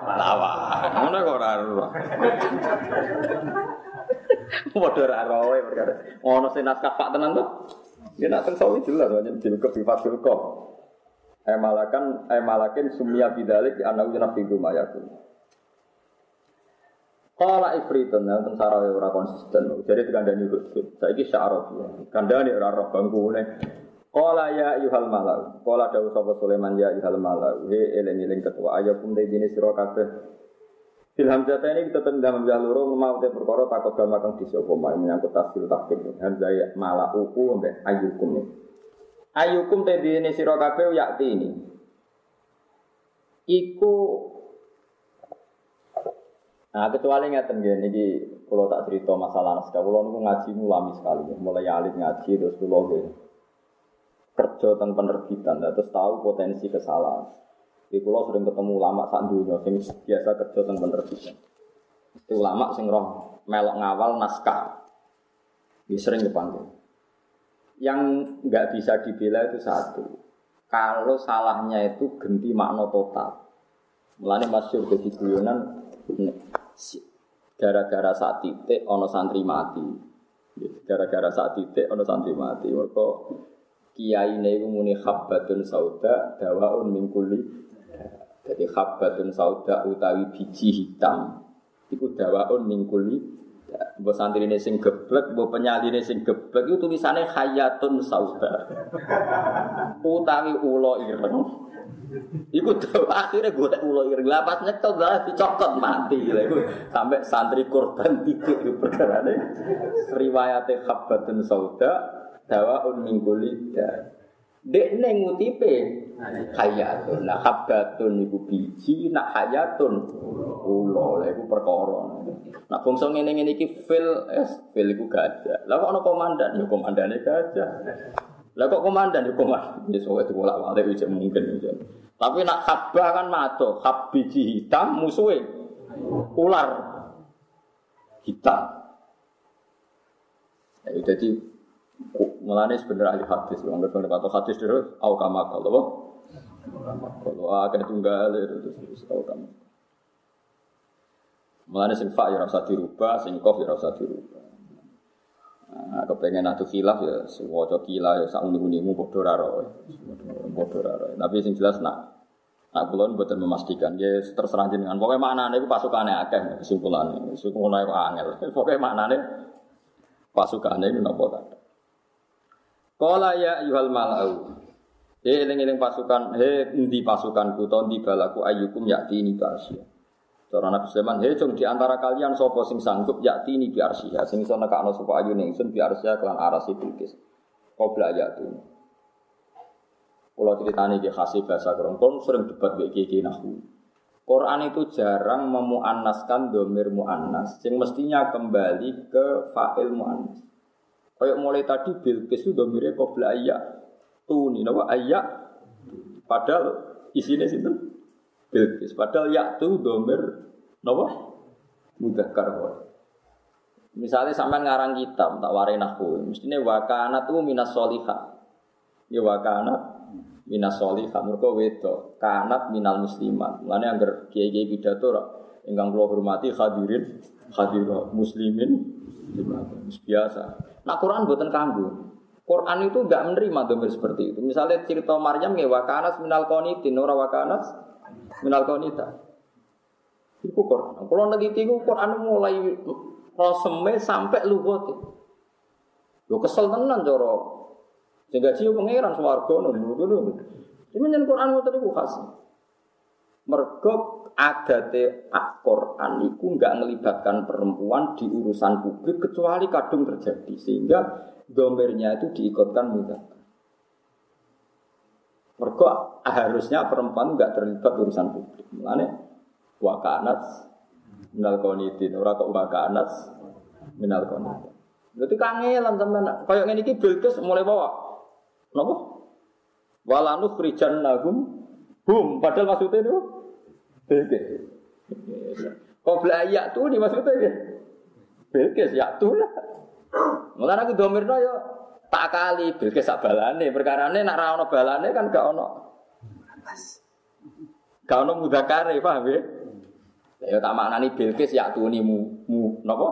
lawa. Ngono kok ora ora. Padha ora perkara. Ono sing naskah Pak tenan tuh. Ya nak teng sawi jelas wae dilkep bi fatul kok. Eh malakan eh malakin sumia bidalik di anak ujana fi mayakun. Kala ifritun ya tentang sarah ora konsisten. Jadi dikandani hudud. Saiki syaraf ya. Kandani ora roh bangkune. Kala ya yuhal malau. Kala dawuh sapa Sulaiman ya yuhal malau. He eling-eling ketua ayakum de dine sira kabeh. Fil hamzah ini kita tendang hamzah loro mau te perkara takut dama kang disapa mae menyangkut tafsir takdim. Hamzah ya malau ku ambek ayukum. Ayukum te dine sira kabeh yakti ini. Iku Nah, kecuali ngeten nggih niki kula tak cerita masalah naskah. Kula niku ngaji mulami sekali, mulai alit ngaji terus kula nggih kerja tentang penerbitan terus tahu potensi kesalahan. Di kula sering ketemu ulama sak dunya sing biasa kerja tentang penerbitan. Itu ulama sing roh melok ngawal naskah. Ini sering dipanggil. Yang nggak bisa dibela itu satu. Kalau salahnya itu ganti makna total. Mulane masyhur jadi guyonan gara-gara saat titik ono santri mati. Gara-gara saat titik ono santri mati. Mereka kiai ini muni habbatun sauda dawaun mingkuli jadi habbatun sauda utawi biji hitam. Itu dawaun mingkuli Mbok santri ini sing geblek, mbok penyali ini sing geblek itu tulisannya hayatun sauda. Utawi ulo ireng. Iku tuh akhirnya gue tak ulo ireng. Lapas nyekel lah dicokot mati lah iku sampai santri korban tiga itu perkara ini riwayatnya khabatun sauda dawaun mingguli Dek neng ngutipe hayatun, nah habatun iku biji, nak hayatun ulo. Lah iku perkara. Nak bangsa ngene ngene iki fil es fil iku gajah. Lah kok ana komandan, ya komandane gajah. Lah kok komandan ya komandan. Ya sowe itu bolak-balik wis mungkin. Tapi nak habah kan mato, hab biji hitam musuhe ular hitam. Ya, jadi mulane sebenarnya ahli hadis, wong ngerti kata hadis terus au kama kalau kalau akan tunggal itu terus au kama. Ya rasa dirubah, sing ya rasa dirubah. Nah, kepengen atuh khilaf ya sewaca kila ya sak unimu padha ra Padha ra Tapi sing jelas nak Nah, kulon buatan memastikan, ya terserah jenengan. Pokoknya maknanya itu pasukannya akeh, kesimpulannya. Kesimpulannya itu angel. Pokoknya maknanya pasukannya itu nopo kata. Kala ya yuhal malau. He eling-eling pasukan, he di pasukanku, ton di balaku ayyukum yakti ini basya. Cara Nabi Sulaiman, he cung di antara kalian sopo sing sanggup yakti ini biarsia. Sing iso nekakno sopo ayu ningsun biarsia kelan arasi bilkis. Qobla yakti. Kalau ceritanya di khasih bahasa Quran, sering debat dengan kiai nahu. Quran itu jarang memuannaskan domir muannas, yang mestinya kembali ke fa'il muannas. Kayak mulai tadi Bilqis itu domirnya qabla ayat tuni, nama ayat padahal isinya situ Bilqis, padahal ya tu domir nama mudzakkar Misalnya sampai ngarang kitab tak warai nahu, mestinya wakana tuh minas solihah. Ya wakana minas solihah mereka wedo kanat minal muslimat. Mulane anggar kiai-kiai pidato ingkang kula hormati hadirin hadirat muslimin biasa. Nah Quran buatan kanggo. Quran itu enggak menerima domir seperti itu. Misalnya cerita Maryam ya wakanas minal konitin ora wakanas minal konita itu Quran kalau neliti itu Quran mulai roseme sampai luhut Yo kesel tenan coro sehingga jiwa pangeran swarga ngono ngono. Ini nyen Quran ngoten iku khas. Mergo adate Al-Quran itu nggak melibatkan perempuan di urusan publik kecuali kadung terjadi sehingga domernya itu diikutkan mudah. Mergo harusnya perempuan nggak terlibat urusan publik. Mulane wakanat minal qanitin ora kok wakanat minal qanitin. Berarti kangelan sampean koyo ngene iki Bilqis mulai bawa Napa? Walanu khrijan nagum hum padahal maksudnya itu beda. Qabla ya tuh nih maksudnya ya. Bilqis ya tuh lah. Mulane aku domirno yo tak kali Bilqis sak balane, perkarane nak ra balane kan gak ono. Gak ono mudakare, paham ya? Ya tak maknani Bilqis ya tuni mu, mu napa?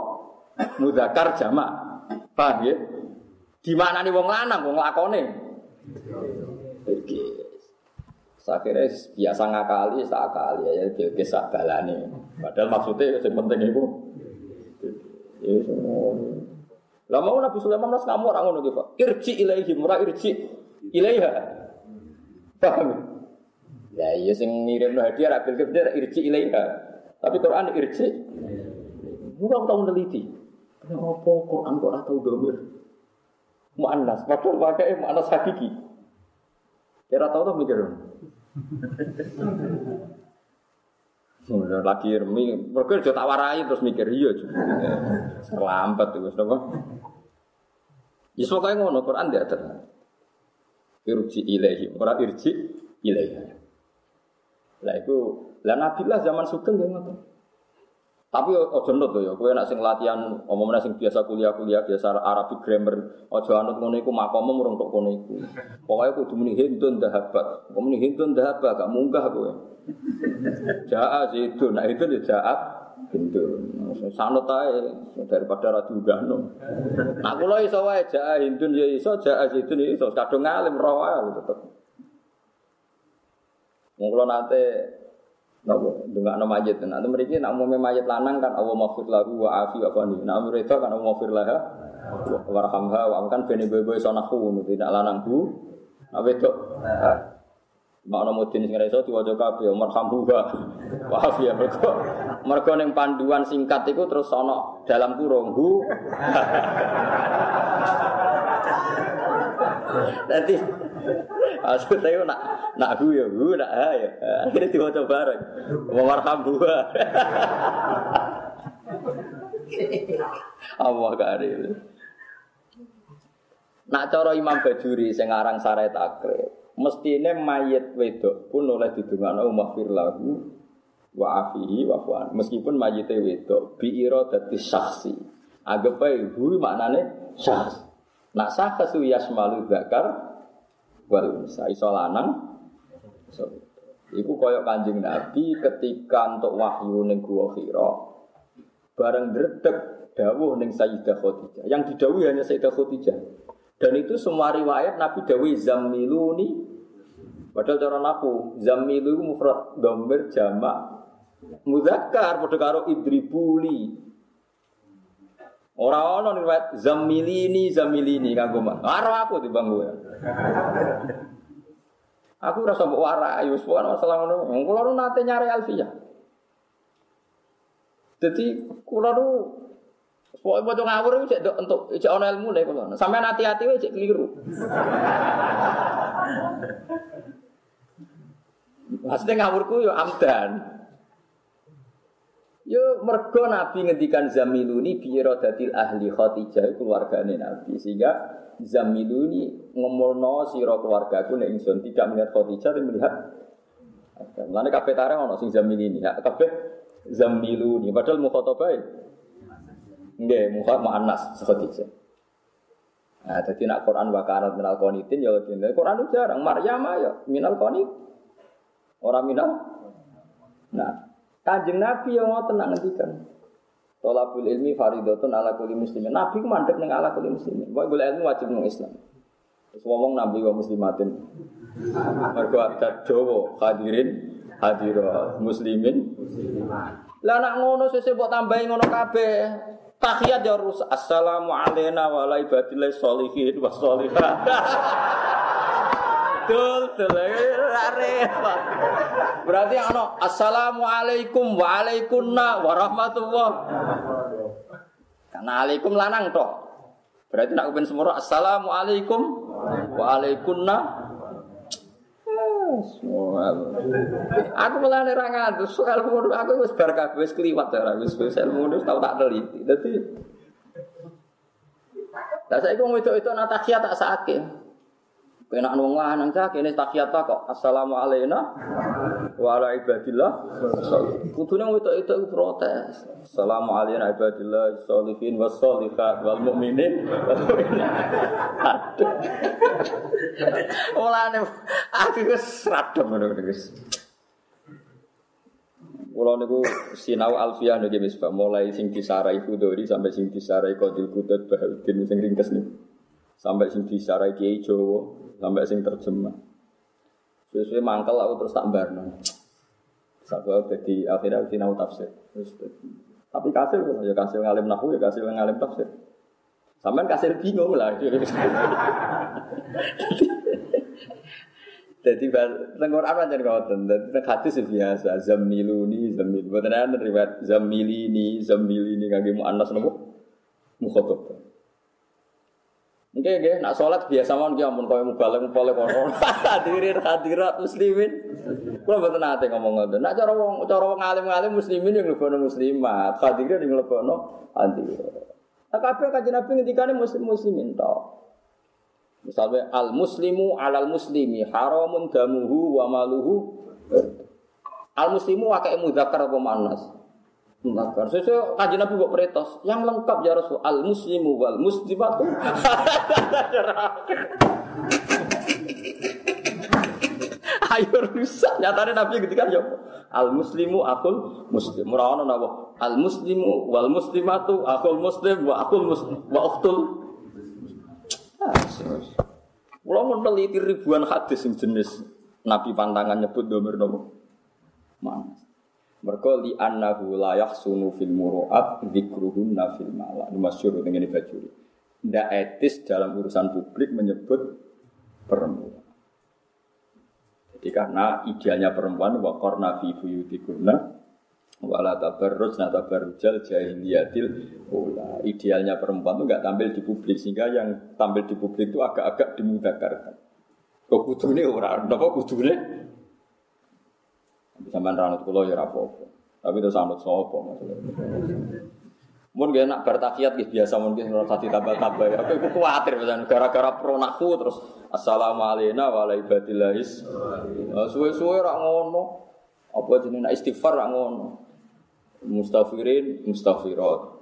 Mudakar jamak. Paham ya? Di maknani wong lanang, wong lakone. Bilqis. Akhirnya biasa ngakali, tak akali ya Bilqis sak balane. Padahal maksudnya yang penting itu Ya semua. Lah mau Nabi Sulaiman mas kamu orang ngono gitu. Irji ilaihi murah irji ilaiha. Paham? Ya iya sing ngirim hadiah ra bil kebder irji ilaiha. Tapi Quran irji. Muga tahu neliti. Kenapa Quran kok ora tau domir? Mu'annas, padahal pakai mu'annas hakiki. Kira tahu tuh mikir. Lagi remi, mereka udah tak warai terus mikir iya juga. Terlambat tuh, apa? Ya semoga ngono Quran dia ada. Irji ilahi, orang irji ilahi. Lah itu, lah Nabi lah zaman sugeng dia ngotot. Tapi ojo nut ya, kowe nek sing latihan omongane sing biasa kuliah-kuliah biasa Arabic grammar, ojo anut ngono iku makomu murung tok kono iku. Pokoke kudu muni hindun dahabat. Kok muni hindun dahabat gak munggah kowe. Jaa itu, nah itu ya jaat hindun. Sanut ae daripada ra diunggahno. Nah kula iso wae jaa hindun ya iso, jaa zaitun ya iso, kadung ngalim roh wae tetep. Wong kula nate Napa ndongakno mayit. Nah, itu mriki nek umume mayit lanang kan Allah maghfir lahu wa afi wa fani. Nek umure kan Allah maghfir laha warhamha wa kan bene bebo iso nahu tidak lanang bu. Nek wedok Makna mudin sing iso diwaca kabeh marhamhuha. Wa afi ya mergo mergo ning panduan singkat iku terus ana dalam kurung. Nanti Aku tahu nak nak hu ya hu nak ha ya. Akhirnya diwaca bareng. Wa marhamhuha. Allah karim. Nak cara Imam Bajuri sing aran Sarai Takrib, mestine mayit wedok pun oleh didongakno maghfir lahu wa afihi wa fuan. Meskipun mayite wedok bi iradati syakhsi. Anggap ae hu maknane syakhs. Nak syakhs yasmalu zakar wal unsa iso lanang iso Iku koyok kanjeng Nabi ketika untuk wahyu ning gua Hira bareng dredeg dawuh ning Sayyidah Khadijah. Yang didawuhi hanya Sayyidah Khadijah. Dan itu semua riwayat Nabi dawuhi zammiluni padahal cara naku zammilu itu mufrad domir jamak muzakkar padha karo idribuli. Ora ana riwayat zammilini zammilini kanggo mak. Karo aku timbang kowe. Aku rasa mbok warai wis masalah ngono. Kula nate nyari alfiyah. Jadi kula nu Pokoknya mau ngawur itu cek untuk cek ono ilmu deh kalau sampai hati-hati cek keliru. Maksudnya ngawurku yo amdan. Yo mergo Nabi ngendikan zamiluni biiradatil ahli Khadijah keluargane Nabi sehingga zamiluni ngomolno sira keluargaku nek ingsun tidak melihat Khadijah tapi melihat Mulane kabeh tareh ono sing zamilini. Ya kabeh zamiluni padahal mukhatabah Nggih, mukhaf muannas Khadijah. Nah, jadi nak Quran wakarat minal qanitin ya lagi. Quran itu jarang. Maryam ya minal qanit. Orang minal. Nah, kanjeng Nabi yang mau tenang ngendikan. Tolabul ilmi faridatun ala kulli muslimin. Nabi ku mandek ning ala kulli muslimin. Pokoke golek ilmu wajib nang Islam. Terus ngomong nabi wa muslimatin. Mergo adat Jawa hadirin hadira muslimin. Lah nak ngono sesuk mbok tambahi ngono kabeh. Tahiyat ya rus. Assalamu alayna wa ala ibadillah. Dul, dul, repot. Berarti ano assalamu alaikum wa alaikunna wa rahmatullah. Karena alaikum lanang toh. Berarti nak ben semua assalamu alaikum wa alaikunna Aku malah ora ngantus, ilmu aku wis bar kabeh wis kliwat ora wis wis ilmu tau tak teliti. Dadi Lah saiki wong wedok itu natahiyat tak sakit. Kena wong lanang cah kene tahiyat kok. Assalamu alayna wa ala. Kudune wedok itu protes. Assalamu alayna ibadillah sholihin was wal mukminin. Mulane aku wis radem ngono wis. Kula niku sinau alfiah nggih misbah mulai sing disarai Fudori sampai sing disarai Qadil Qudud Bahauddin sing ringkes niku. Sampai sing disarai Kiai Jawa sampai sing terjemah. Sesuai mangkel aku terus tak barno. Satu jadi akhirnya sinau tafsir. Terus, tapi kasih ya kasih ngalim nahu ya kasih ngalim tafsir. Sampai kasih bingung lah. Jadi tengor apa jadi ngoten. Jadi hadis biasa zamiluni zamil. Bukan ada riwayat zamilini zamilini kaki mu anas nopo mukhotob. Oke, oke, nak sholat biasa mau dia ampun kau mubalek mubalek kono. Hadirin hadirat muslimin. Kalau betul nanti ngomong ngotot. Nak cara wong cara wong alim alim muslimin yang lebih muslimat. Hadirin yang lebih no hadirat. Nah, kabeh kanjeng Nabi ngendikane muslim muslimin toh. Misalnya al muslimu alal muslimi haramun damuhu wa maluhu. Al muslimu wakai mudzakkar apa manas? Mudzakkar. Sesuai kanjeng Nabi buat peritos, yang lengkap ya Rasul al muslimu wal muslimatu. Ayo rusak. Nyatanya Nabi ketika ya al muslimu akul muslim. Murah napa? Al muslimu wal muslimatu akul muslim wa akul muslim wa ukhtul. Kalau meneliti ribuan hadis yang jenis Nabi pantangan nyebut domir nopo mana? Mereka li annahu la yahsunu fil muru'at dzikruhunna fil mala. Ini dengan ini bajuri. Tidak etis dalam urusan publik menyebut perempuan. Jadi karena idealnya perempuan waqarna fi buyutikunna wala tabarruj na tabarrujal jahiliyatil ula. Idealnya perempuan itu enggak tampil di publik sehingga yang tampil di publik itu agak-agak dimudahkan. Kok kudune ora, napa kudune? Sampeyan ranut kula ya apa-apa. Tapi itu sanut sapa maksudnya. Mun gak enak bertakiyat gitu biasa mungkin ngerasa ditambah-tambah ya. Aku iku kuwatir misalnya gara-gara pronakku terus assalamualaikum wa ibadillahis. Suwe-suwe ora ngono. Apa jenenge nak istighfar ora ngono. Mustafirin, mustafirat.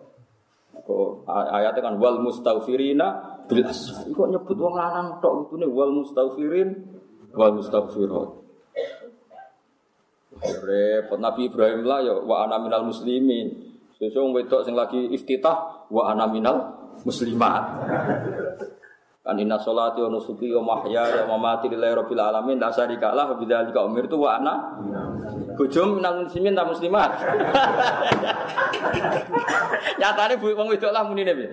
Ayatnya kan wal mustafirina bil asfar. Kok nyebut wong lanang tok nih wal mustafirin wal mustafirat. Repot Nabi Ibrahim lah ya wa ana minal muslimin. Sesuk wedok sing lagi iftitah wa ana minal muslimat. Kan inna sholati wa nusuki wa mahya wa mamati lillahi rabbil alamin la syarika lah wa bidzalika umirtu wa ana bojo minal muslimin ta muslimat. Nyatane bu wong wedok lah munine piye?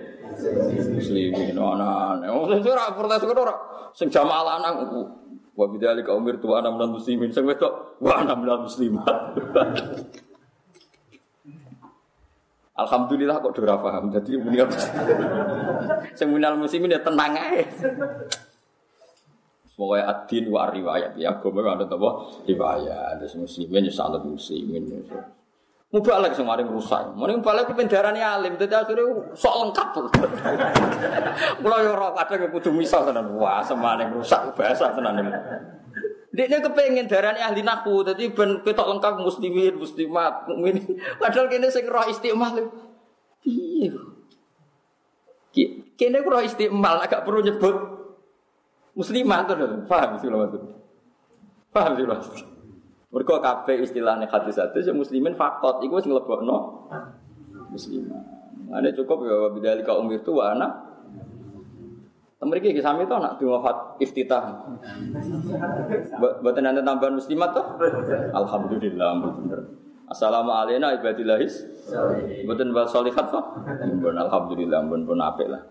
Muslimin ana. Wong sing ora protes kok ora sing jamaah lanang wa bidzalika umirtu wa ana minal muslimin sing wedok wa ana minal muslimat. Alhamdulillah kok ora paham. Jadi apa? Sing minal muslimin ya tenang ae. Pokoknya adin wa riwayat ya agama ada apa riwayat ada muslimin ya salat muslimin ya. Mubalak sing maring rusak. Mending mubalak ku pendarane alim dadi akhire sok lengkap. Mula yo ora kadang kudu misal tenan. Wah, semaning rusak bahasa tenan. Dia kepengen darahnya ahli naku, jadi ben ketok lengkap muslimin, muslimat, mukmin. Padahal kene sing roh istiqmal. Iya. Kene roh istiqmal agak perlu nyebut muslimat tuh, paham sih maksud? Paham sih maksud? Mereka kabeh istilahnya hadis hadis yang muslimin fakot, itu wis nglebokno muslimat. Ada cukup ya bidalika umir tu wa anak Mereka kisah itu anak di wafat iftitah. Buat nanti tambahan muslimat tuh. Alhamdulillah bener. Assalamualaikum ibadillahis. Buatan buat solihat tuh. Alhamdulillah bun pun apik lah.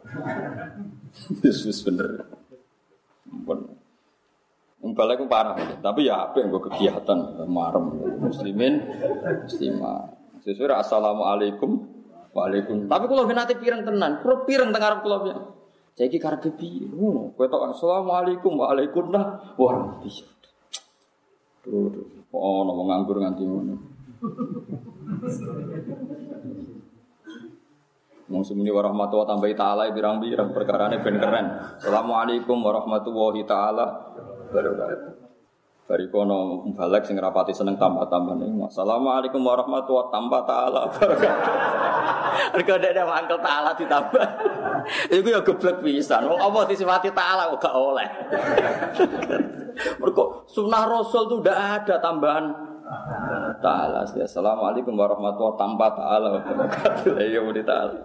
Yesus bener. Bun. Balik aku parah, tapi ya apa yang gue kegiatan marem muslimin, muslimah. Sesuai assalamualaikum, waalaikum. Tapi kalau nanti pirang tenan, kalau pirang tengah kalau saya ki karep piye? Ngono. Tok assalamualaikum waalaikumsalam warahmatullahi Tuh, oh, ono nganggur nganti ngono. Wong sumuni warahmatullahi tambah taala birang-birang perkarane ben keren. Assalamualaikum warahmatullahi taala wabarakatuh. Bari kono balik sing rapati seneng tambah-tambah nih. Assalamualaikum warahmatullahi tambah taala wabarakatuh. Mergo ada mangkel taala ditambah. Iku ya geblek pisan. Wong apa disifati taala kok gak oleh. Mergo sunnah Rasul tuh udah ada tambahan Ta'ala. Assalamualaikum warahmatullahi tanpa ta'ala. Ya mudah ta'ala.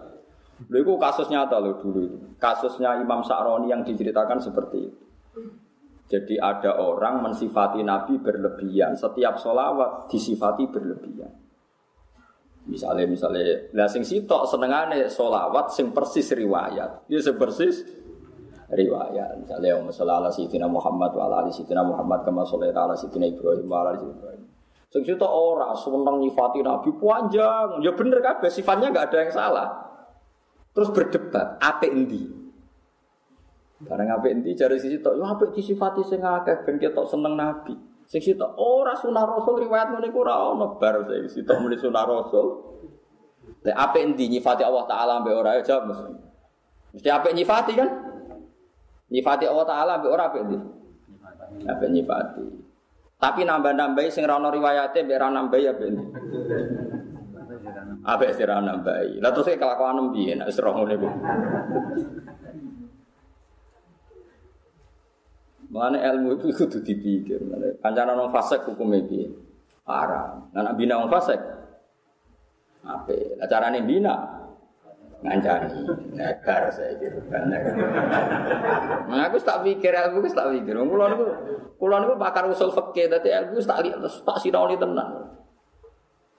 Lho itu kasus nyata loh dulu itu. Kasusnya Imam Sa'roni yang diceritakan seperti itu. Jadi ada orang mensifati Nabi berlebihan. Setiap solawat disifati berlebihan. Misalnya, misalnya, lah sing sitok senengane solawat sing persis riwayat. Dia sing persis riwayat. Misalnya, Om Salah Sayyidina Muhammad wa ala Muhammad kama sholli ala Sayyidina Ibrahim wa ala Ibrahim. Sing situ ora seneng nyifati Nabi panjang. Ya bener kabeh sifatnya enggak ada yang salah. Terus berdebat, apik endi? Barang apik endi jare sisi tok, yo apik disifati sing akeh ben ketok seneng Nabi. Sing sitok ora sunah Rasul riwayat ngene iku ora ono bar sing sitok muni sunah Rasul. Lek apik endi nyifati Allah taala mbek ora ya jawab mesti. Mesti apik nyifati kan? Nyifati Allah taala mbek ora apik endi? Apik nyifati. Tapi nambah-nambahi sing ra ono riwayate mbek ra nambahi ya ben. Ape sing ra nambahi. Lah terus kelakuan piye nek roh ngene iku. Mana ilmu itu kudu dipikir. Kancana nong fasek hukumnya piye? Haram. Anak bina nong fasek. Lah carane bina? Ngancani. Negar saya gitu kan nah aku tak pikir aku tak pikir. Kulo niku kulo niku pakar usul fikih. Dadi aku tak lihat tak sinau tenan.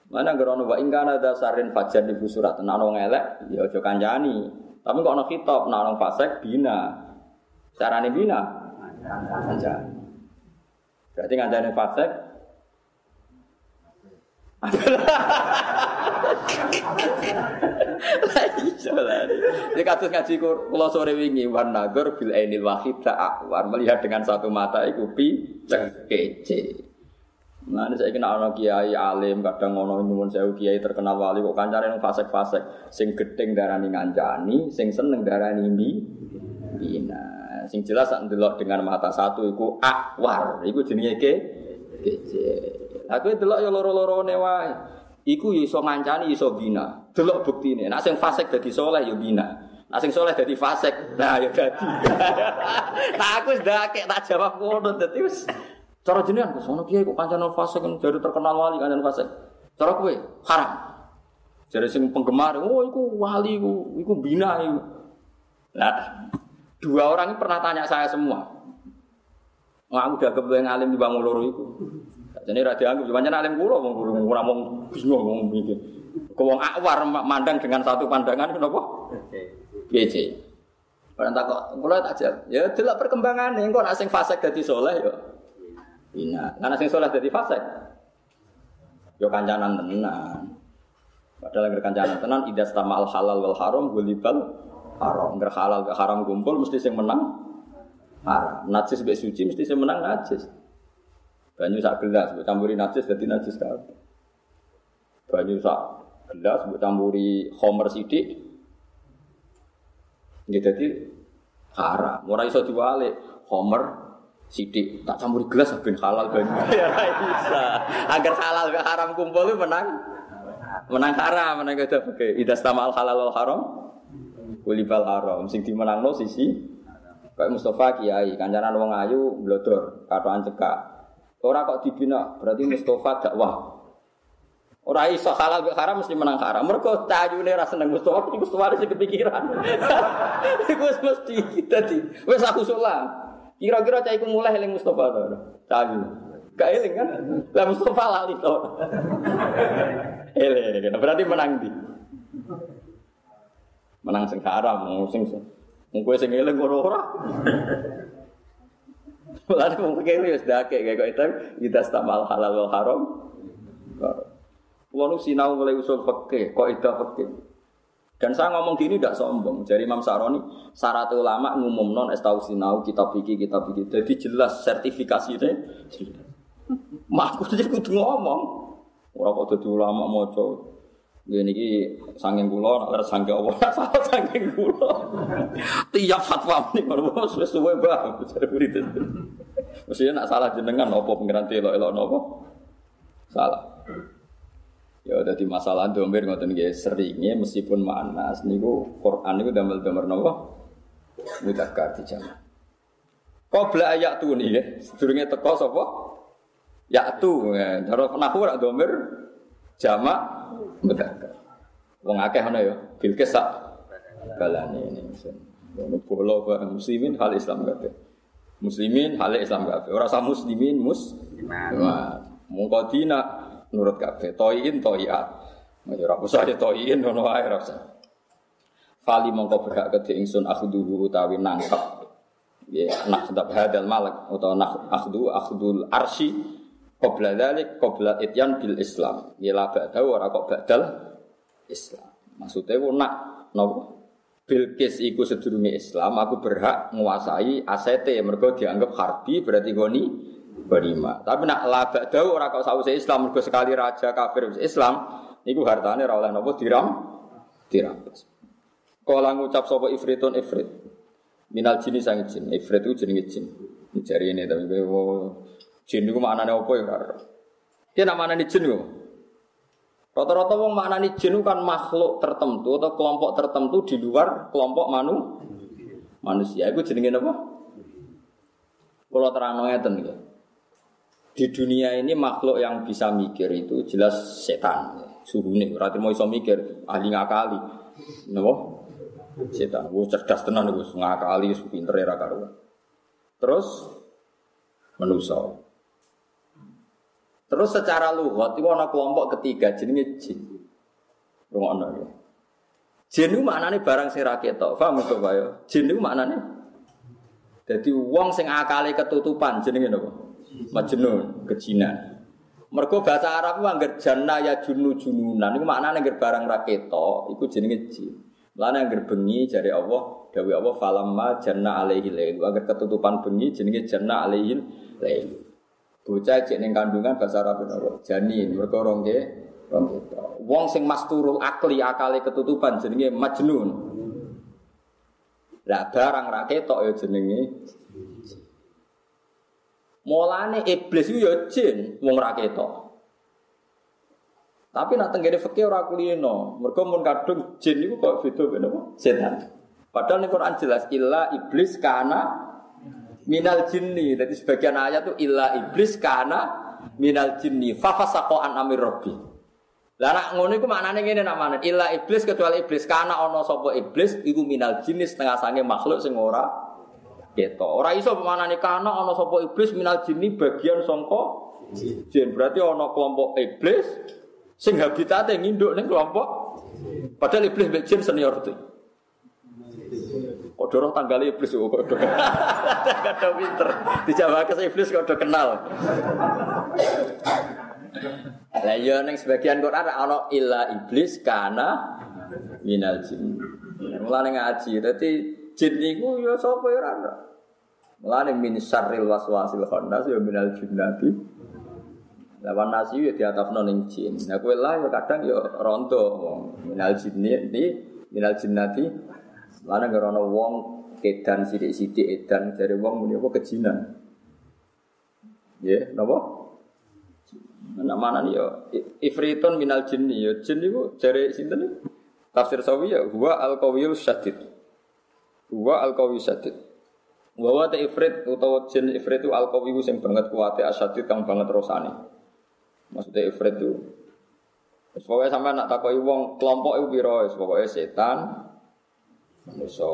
Mana gerono wa ingkana dasarin fajar di surat tenan wong elek ya aja kancani tapi kok ana kitab nek ana fasik bina. Carane bina ngancani berarti Iso lah. Ini kasus ngaji kula sore wingi wan nagur bil ainil wahid ta'awar melihat dengan satu mata iku pi kece. Nah, ini saya kenal anak kiai alim, kadang ngono nyuwun sewu kiai terkenal wali kok kancane nang fasek-fasek, sing gedeng darani ngancani, sing seneng darani mi bina. Sing jelas sak ndelok dengan mata satu iku akwar, iku jenenge ke kece. Aku delok ya loro-lorone wae. Iku ya iso ngancani iso bina. Delok buktine. Nek sing fasik dadi soleh ya bina. Nek sing soleh dadi fasik, nah ya dadi. nah aku wis ndakek tak jawab ngono dadi wis cara jenengan kok sono kiai kok kancane fasik kan jadi terkenal wali kancane fasik. Cara kowe haram. Jadi sing penggemar, oh iku wali iku, iku bina iku. Nah, dua orang ini pernah tanya saya semua. Wah, udah kebetulan alim di bangun loro itu. Jadi ra dianggap pancen alim kula wong ora wong bingung wong iki. Kok wong akwar mandang dengan satu pandangan kenapa? Piye Orang tak kok, kula tak jawab. Ya delok perkembangan engko nek sing fasik dadi saleh ya. Ina, nek sing saleh dadi fasik. Yo kancanan tenan. Padahal nggak kancanan tenan idas al halal wal haram gulibal haram. Nggak halal nggak haram kumpul mesti sing menang haram. Najis mbek suci mesti sing menang najis. Banyu sak gelas, buat campuri najis jadi najis kabeh. Banyu sak gelas, buat campuri homer sidik. Ya jadi haram. Ora iso diwalik homer sidik tak campuri gelas ben halal banyu. ya bisa. Agar halal ke haram kumpul itu menang. Menang haram, menang gak oke. Ida stamal halal wal haram. Kulibal haram. Sing dimenangno sisi kayak Mustafa Kiai, kancanan wong ayu blodor, katoan cekak. Orang kok dibina, berarti Mustafa dakwah. Orang iso halal be haram mesti menang haram. Mereka tajune ra seneng Mustafa, tapi Mustafa ada kepikiran. Iku mesti kita di. Wes aku sulam. Kira-kira cah iku mulai eling Mustafa to. Tahu. Gak eling kan? Lah Mustafa lali to. Eling, berarti menang di. Menang sing haram, sing sing kowe sing eling ora. Lalu mau pikir ya sudah kayak kayak itu kita stamal halal wal haram. Kulo sinau mulai usul fikih, kok itu fikih. Dan saya ngomong gini tidak sombong. Jadi Imam Saroni, syarat ulama ngumum non tahu sinau kitab fikih kitab fikih. Jadi jelas sertifikasi deh. Mak jadi kudu ngomong. Orang kok jadi ulama moco. Ya niki saking kula nek saking Allah salah saking kula. Tiap fatwa ini kalau wis suwe bah jare murid. Mestinya nak salah jenengan apa pengiran elok-elok napa? Salah. Ya dadi masalah domir ngoten nggih seringnya meskipun manas niku Quran niku damel-damel napa? Mudzakkar dijamak. Qabla ayat tu nih ya, sedurunge teko sapa? Ya tu, cara nahwu rak domir jamak Mudzakkar. Wong akeh ana ya, Bilqis sak balane ini. Kulo muslimin hal Islam kabeh. Muslimin hal Islam kabeh. Ora usah muslimin mus. Mongko dina nurut kabeh. Toiin toiat. Ya ora usah ya toiin ngono wae ora usah. Fali mongko berhak kedhe ingsun akhduhu utawi nangkep. Ya, nak sedap hadal malak utawa nak akhdu akhdul arsi Qabla dzalik qabla ityan bil Islam. Ya la ora kok badal Islam. Maksudnya ku nak napa? Bilqis iku sedurunge Islam, aku berhak menguasai asete mergo dianggap harbi berarti goni berima. Tapi nak la ba'da ora kok sause Islam mergo sekali raja kafir Islam niku hartane ora oleh napa diram dirampas. Kala ngucap sapa ifritun ifrit. Minal jini sang jin. Ifrit itu jenenge jin. Jari ini tapi Jin itu maknanya apa ya ora. Dia nak maknani jin kok. Rata-rata wong jin kan makhluk tertentu atau kelompok tertentu di luar kelompok manu manusia. Itu jenenge apa? Kalau terang ngeten ya. Di dunia ini makhluk yang bisa mikir itu jelas setan. Suhu nih, berarti mau iso mikir, ahli ngakali. Napa? Setan. Gue cerdas tenan gue ngakali, pinter ya karuan. Terus manusia. Terus secara lugat itu ada kelompok ketiga jenenge jin. Rungokno ya. Jin itu maknanya barang sing ra ketok. Paham to, Pak ya? Jin itu maknanya jadi wong sing akale ketutupan jenenge napa? Majnun, kejinan. Mergo bahasa Arab ku angger janna ya junu jununan iku maknane angger barang ra ketok iku jenenge jin. Lane angger bengi jare Allah, dawuh Allah falamma janna alaihi lail. Angger ketutupan bengi jenenge janna alaihi lail. Bocah cek ning kandungan bahasa Arab napa? Janin, mergo rong ke Wong sing masturul akli akale ketutupan jenenge majnun. Lah barang ra ketok ya jenenge Mulane iblis itu ya jin wong ra ketok. Tapi nak tenggene fikih ora kulino. Mergo mun kadung jin niku kok beda ben? Setan. Padahal ning Quran jelas illa iblis kana minal jinni. Jadi sebagian ayat itu illa iblis karena minal jinni fafasaqo an amir rabbi. Lah nak ngono iku maknane ngene nak mana? Illa iblis kecuali iblis karena ana sapa iblis iku minal jinni setengah sange makhluk sing ora keto. Ora iso pemanane kana ana sapa iblis minal jinni bagian sangka jin. Berarti ana kelompok iblis sing habitate nginduk ning kelompok padahal iblis mbek jin senior tuh. Dorong tanggal iblis kok kok Kada pinter. Dijawab ke iblis kok kenal. Lah ya ning sebagian Quran ana illa iblis kana minal jin. Mulane ngaji dadi jin niku ya sapa ya ora. Mulane min syarril waswasil khannas ya minal jinnati. Lawan nasi ya diatafno ning jin. Nah kowe lah ya kadang ya ronto minal jinni minal jinnati Lana ngerono wong kedan sidik-sidik edan dari wong muni apa kejinan. Ya, napa? Nak mana nih ya? Ifritun minal jinni ya. Jin niku jare sinten Tafsir sawi ya huwa al qawiyul syadid. Huwa al qawiyul syadid. Ifrit utawa jin ifrit itu al qawiyu sing banget kuwate asyadid kang banget rosane. Maksudnya ifrit itu Pokoknya sampai nak takoi wong kelompok itu biro, pokoknya setan, manusa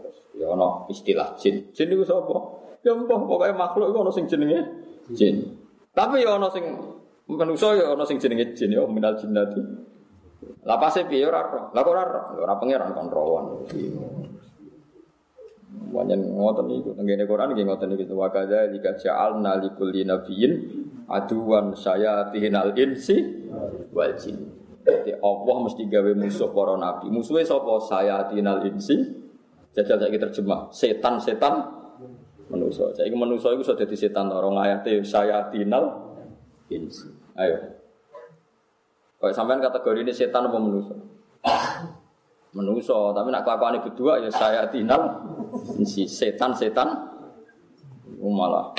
terus ya ana istilah jin. Jin itu sapa? Ya mbah pokoke makhluk iku ana sing jenenge jin. Tapi ya ana sing manusa ya ana sing jenenge jin ya minal jinnati. Lah pase piye ora ora. Lah kok ora ora. Ora pangeran kon rawan. Wanyen ngoten niku tenggene Quran nggih ngoten niku wa kadza jika ja'alna likulli nabiyyin aduwan sayatinal insi wal jin. Jadi Allah mesti gawe musuh para nabi. Musuhnya sapa? Saya tinal insi. Jajal saya terjemah. Setan-setan manusia. Saya ingin manusia itu sudah jadi setan. Orang ayatnya saya tinal insi. Ayo. Kayak sampean kategori ini setan apa manusia? Manusia, tapi nak kelakuan berdua ya saya tinal si setan-setan malah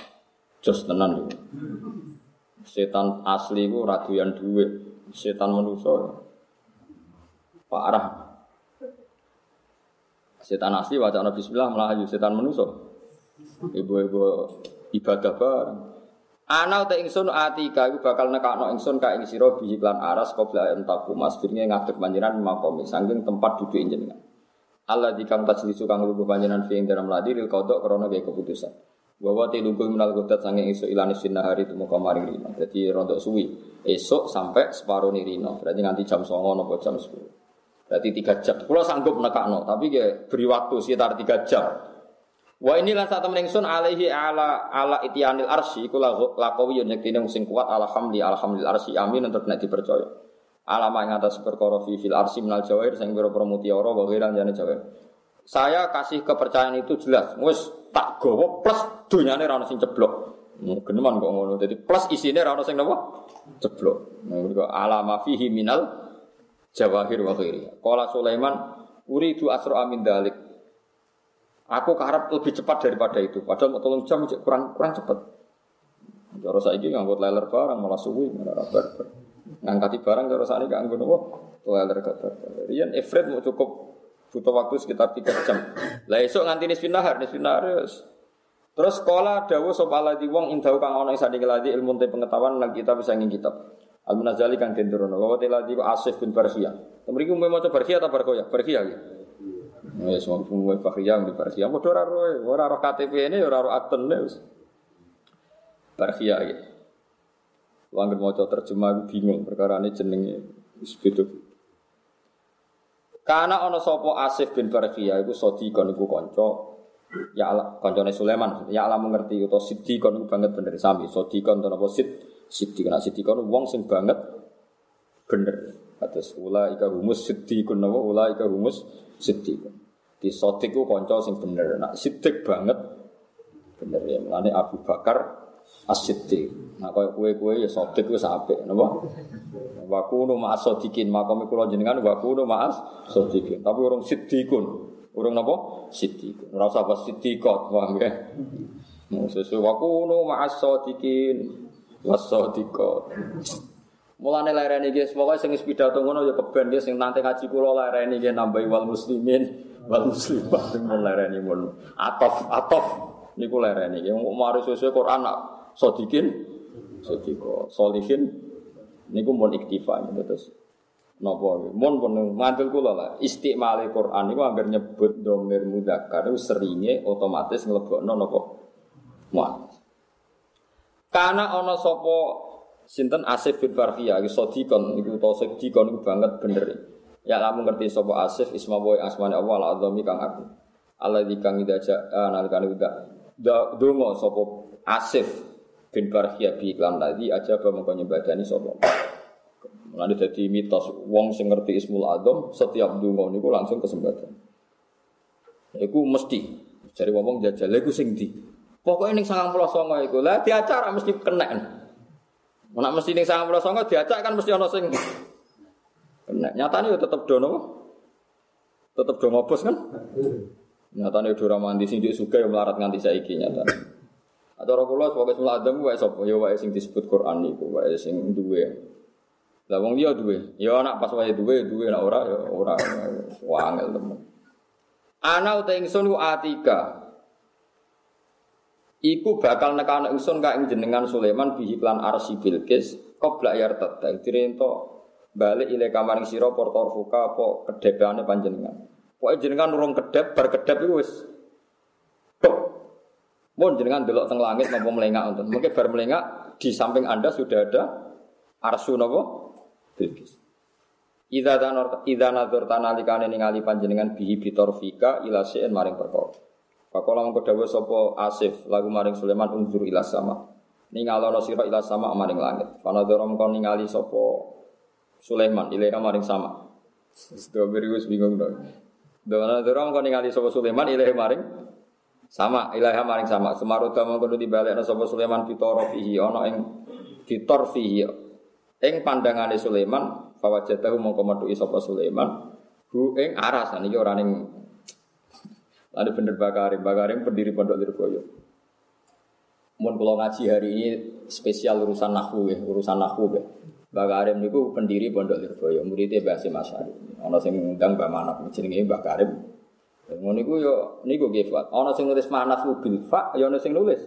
jos tenan. Setan asli itu ratusan duit, setan manusia parah. Setan asli wajah Nabi Bismillah melaju setan manusia. Ibu-ibu ibadah bareng. Ana uta ingsun atika iku bakal nekakno ingsun ka ing sira bihi lan aras qabla entaku mas firnge ngadeg panjenengan makomi saking tempat duduk jenengan. Allah dikang tajlisu kang lugu panjenengan fi ing dalam ladi ril kodok krana gawe keputusan. Bahwa tilungku minal godat sange esuk ilani hari itu muka maring rino. Jadi rontok suwi. Esok sampai separuh nih rino. Berarti nganti jam songo nopo jam sepuluh. Berarti tiga jam. Kalau sanggup nekakno, tapi kayak beri waktu sekitar tiga jam. Wa ini lan sak temen ingsun alaihi ala ala itianil arsy iku laqawi yen yektine sing kuat alhamdi alhamdulil arsy amin untuk nek dipercaya. Alama ing atas perkara fi fil arsy minal jawair sing pira-pira mutiara wa ghairan jane jawair. Saya kasih kepercayaan itu jelas. Wis tak gowo plus dunyane ra ono sing ceblok. Geneman kok ngono. Dadi plus isine ra ono sing napa? Ceblok. Nah, alama fihi minal jawahir wa ghairi. Qala Sulaiman uridu asra amin dalik. Aku keharap lebih cepat daripada itu. Padahal mau tolong jam kurang kurang cepat. Cara saya ini ngangkut leler barang malah suwi malah barbar. Ngangkati barang cara saya ini gak ngangkut apa? Leler gak barbar. Rian Efred mau cukup butuh waktu sekitar tiga jam. Lah esok nganti nisfin nahar, nisfin nahar Terus sekolah dawu sop di wong indau kang ana ing lagi ilmu te pengetahuan lan kita bisa ngin kitab. Al munazali kang den turono. Wa ladi Asif bin Barkhia. Mriki mau maca Barkhia ta Barkhia? Barkhia ya. Ya semua semua yang di Barkhia. Mau ora roh, ora roh KTP ini, ora roh akten wis. Barkhia gitu. Langgar mau terjemah bingung perkara ini jenenge wis Karena ono sopo Asif bin Barkhia iku sodikon iku kanca ya Allah kancane Sulaiman. Ya Allah mengerti utawa sidikon iku banget bener sami. Sodikon to napa? Sid sidikon sidikon wong sing banget bener. Atas ula ika humus sidikun napa? Ula ika humus sidikun di sotik ku konco sing bener. Nak sidik banget bener ya. Mulane Abu Bakar as-siddiq. Nah kaya kue-kue ya sotik ku sampe, napa? Wa kunu ma'as sadiqin. Makome kula jenengan wa kunu ma'as sadiqin. Tapi urung siddiqun. Urung napa? Siddiqun. Ora usah pas siddiqot, paham ya? Sesuai wa kunu ma'as sadiqin. Was sadiqot. Mulane lereni nggih pokoke sing pidato ngono ya keben nggih sing nanti ngaji kula lereni nggih nambahi wal muslimin wal muslimat sing mun lereni atof atof niku lereni yang mari sesuai Quran nak sodikin sodiko solihin niku mun iktifa terus Napa mun pun mantul kula lah istimale Quran niku agar nyebut domir mudzakkar seringe otomatis nglebokno napa muannas. Karena ana sapa sinten Asif bin Farhiyah iki sodikon niku utawa sodikon niku banget bener. Ya lamun ngerti sapa Asif isma boy asmane Allah al azami kang aku. Allah di kang idaja nalikane uda. Donga sapa Asif bin Barhia bi iklan tadi aja apa mengko nyembadani sapa. Mulane dadi mitos wong sing ngerti Ismul Azam setiap donga niku langsung kesempatan. Iku mesti cari ngomong jajal iku sing di. Pokoknya ning 99 iku lah diacara mesti kena. Nek mesti ning 99 diacak kan mesti ana sing Kena. Nyatanya ya tetap dono. Tetap do ngopos kan? Nyatanya do ramandi sing juga yang melarat nganti saiki nyata. Atau kula sebagai semula adam wae sapa ya wae sing disebut Quran niku wae sing duwe. Lah wong dia duwe. Ya anak pas wae duwe duwe nek ora ya ora wangel temen. Ana uta ingsun atika. Iku bakal nekane ingsun ka ing jenengan Sulaiman bihi lan arsi Bilqis qabla yartata. Dirento balik ile kamaring sira portor fuka apa kedepane panjenengan. Pokoke jenengan urung kedep bar kedep iku wis. Mun jenengan delok teng langit napa melengak wonten. Mungkin bar melengak di samping Anda sudah ada arsu napa? Bilqis. Idza tanor idza nadzur tanalikane ningali panjenengan bihi bitorfika ila sein maring perkara. Pakola mengko dawuh sapa Asif lagu maring Sulaiman unzur ila sama. Ningalono sira ila sama maring langit. Fanadzara mengko ningali sapa Sulaiman ilaiha maring sama. Gue bingung dong. Dona dorong kau ningali sopo Sulaiman ilaiha maring sama ilaiha maring sama. Semaruta mengkono dibalik na sopo Sulaiman pitoro fihi ono ing fitor fihi. Ing pandangane Sulaiman Fawajatahu mongko metu sapa Sulaiman hu ing aras niki ora ning Lalu bener Bakarim, Bakarim pendiri Pondok Lirboyo. Mun kalau ngaji hari ini spesial urusan nahwu ya, urusan nahwu ya. Bakarim niku pendiri Pondok Lirboyo, muridnya Mbah Hasim Asyari. Ana sing ngundang Mbah Manaf jenenge Mbah Karim. Ngono niku yo niku nggih Fuad. Ana sing nulis Manaf bil fa, yo ana sing nulis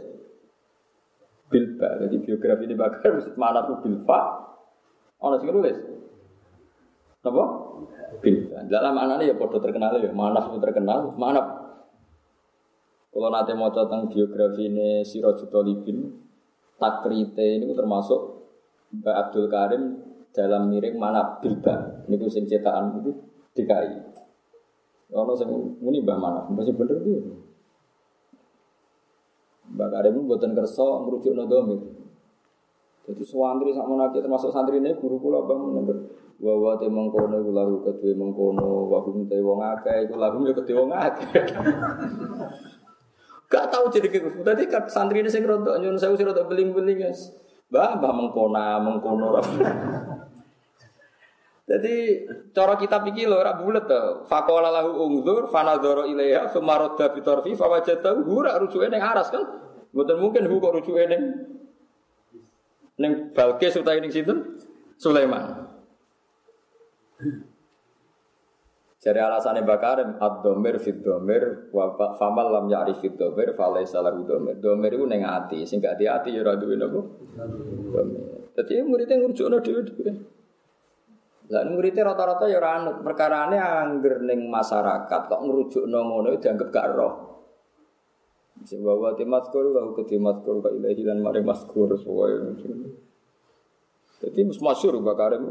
bil ba. Jadi biografi di Bakarim Manaf bil fa. Ana sing nulis. Napa? Bil. Dalam anane ya padha terkenal ya, Manaf terkenal, Manaf kalau nanti mau tentang biografi ini Sirajul Talibin, takrite ini termasuk Mbak Abdul Karim dalam miring mana bilba. Ini sing cetakan itu DKI. Ono sing muni Mbah? Masih bener dia. Mbak Karim buatan kerso merujuk domir. Jadi santri sama nanti termasuk santri ini guru pula bang menegur. Wawa te mengkono iku lahu kedue mengkono, wa hum te wong akeh iku lahu ya kedue wong akeh. Gak tahu jadi kayak Tadi kan santri ini saya rontok nyun saya usir rontok beling beling guys. Bah bah mengkona mengkono. Jadi cara kita pikir loh, rak bulat tuh. Fakola lahu ungdur, fanadoro ilaiha, sumaroda bitorfi, fawajatahu, hura rujuke neng aras kan? Bukan mungkin hu kok rujuke neng Balkis utai neng situ, Sulaiman. Jadi alasannya bakarim ad-domir fit domir wa famal lam ya'rif fit domir falaysa lahu domir. Domir itu neng ati, sing gak di ati ya ora duwe napa? Domir. Dadi dhewe-dhewe. Lah muridnya rata-rata ya ora anut, perkarane angger ning masyarakat kok ngrujukno ngono dianggap gak roh. Sing bawa timaskur wa ketimaskur ka ilahi lan mare maskur pokoke. Dadi mus masyhur bakarim.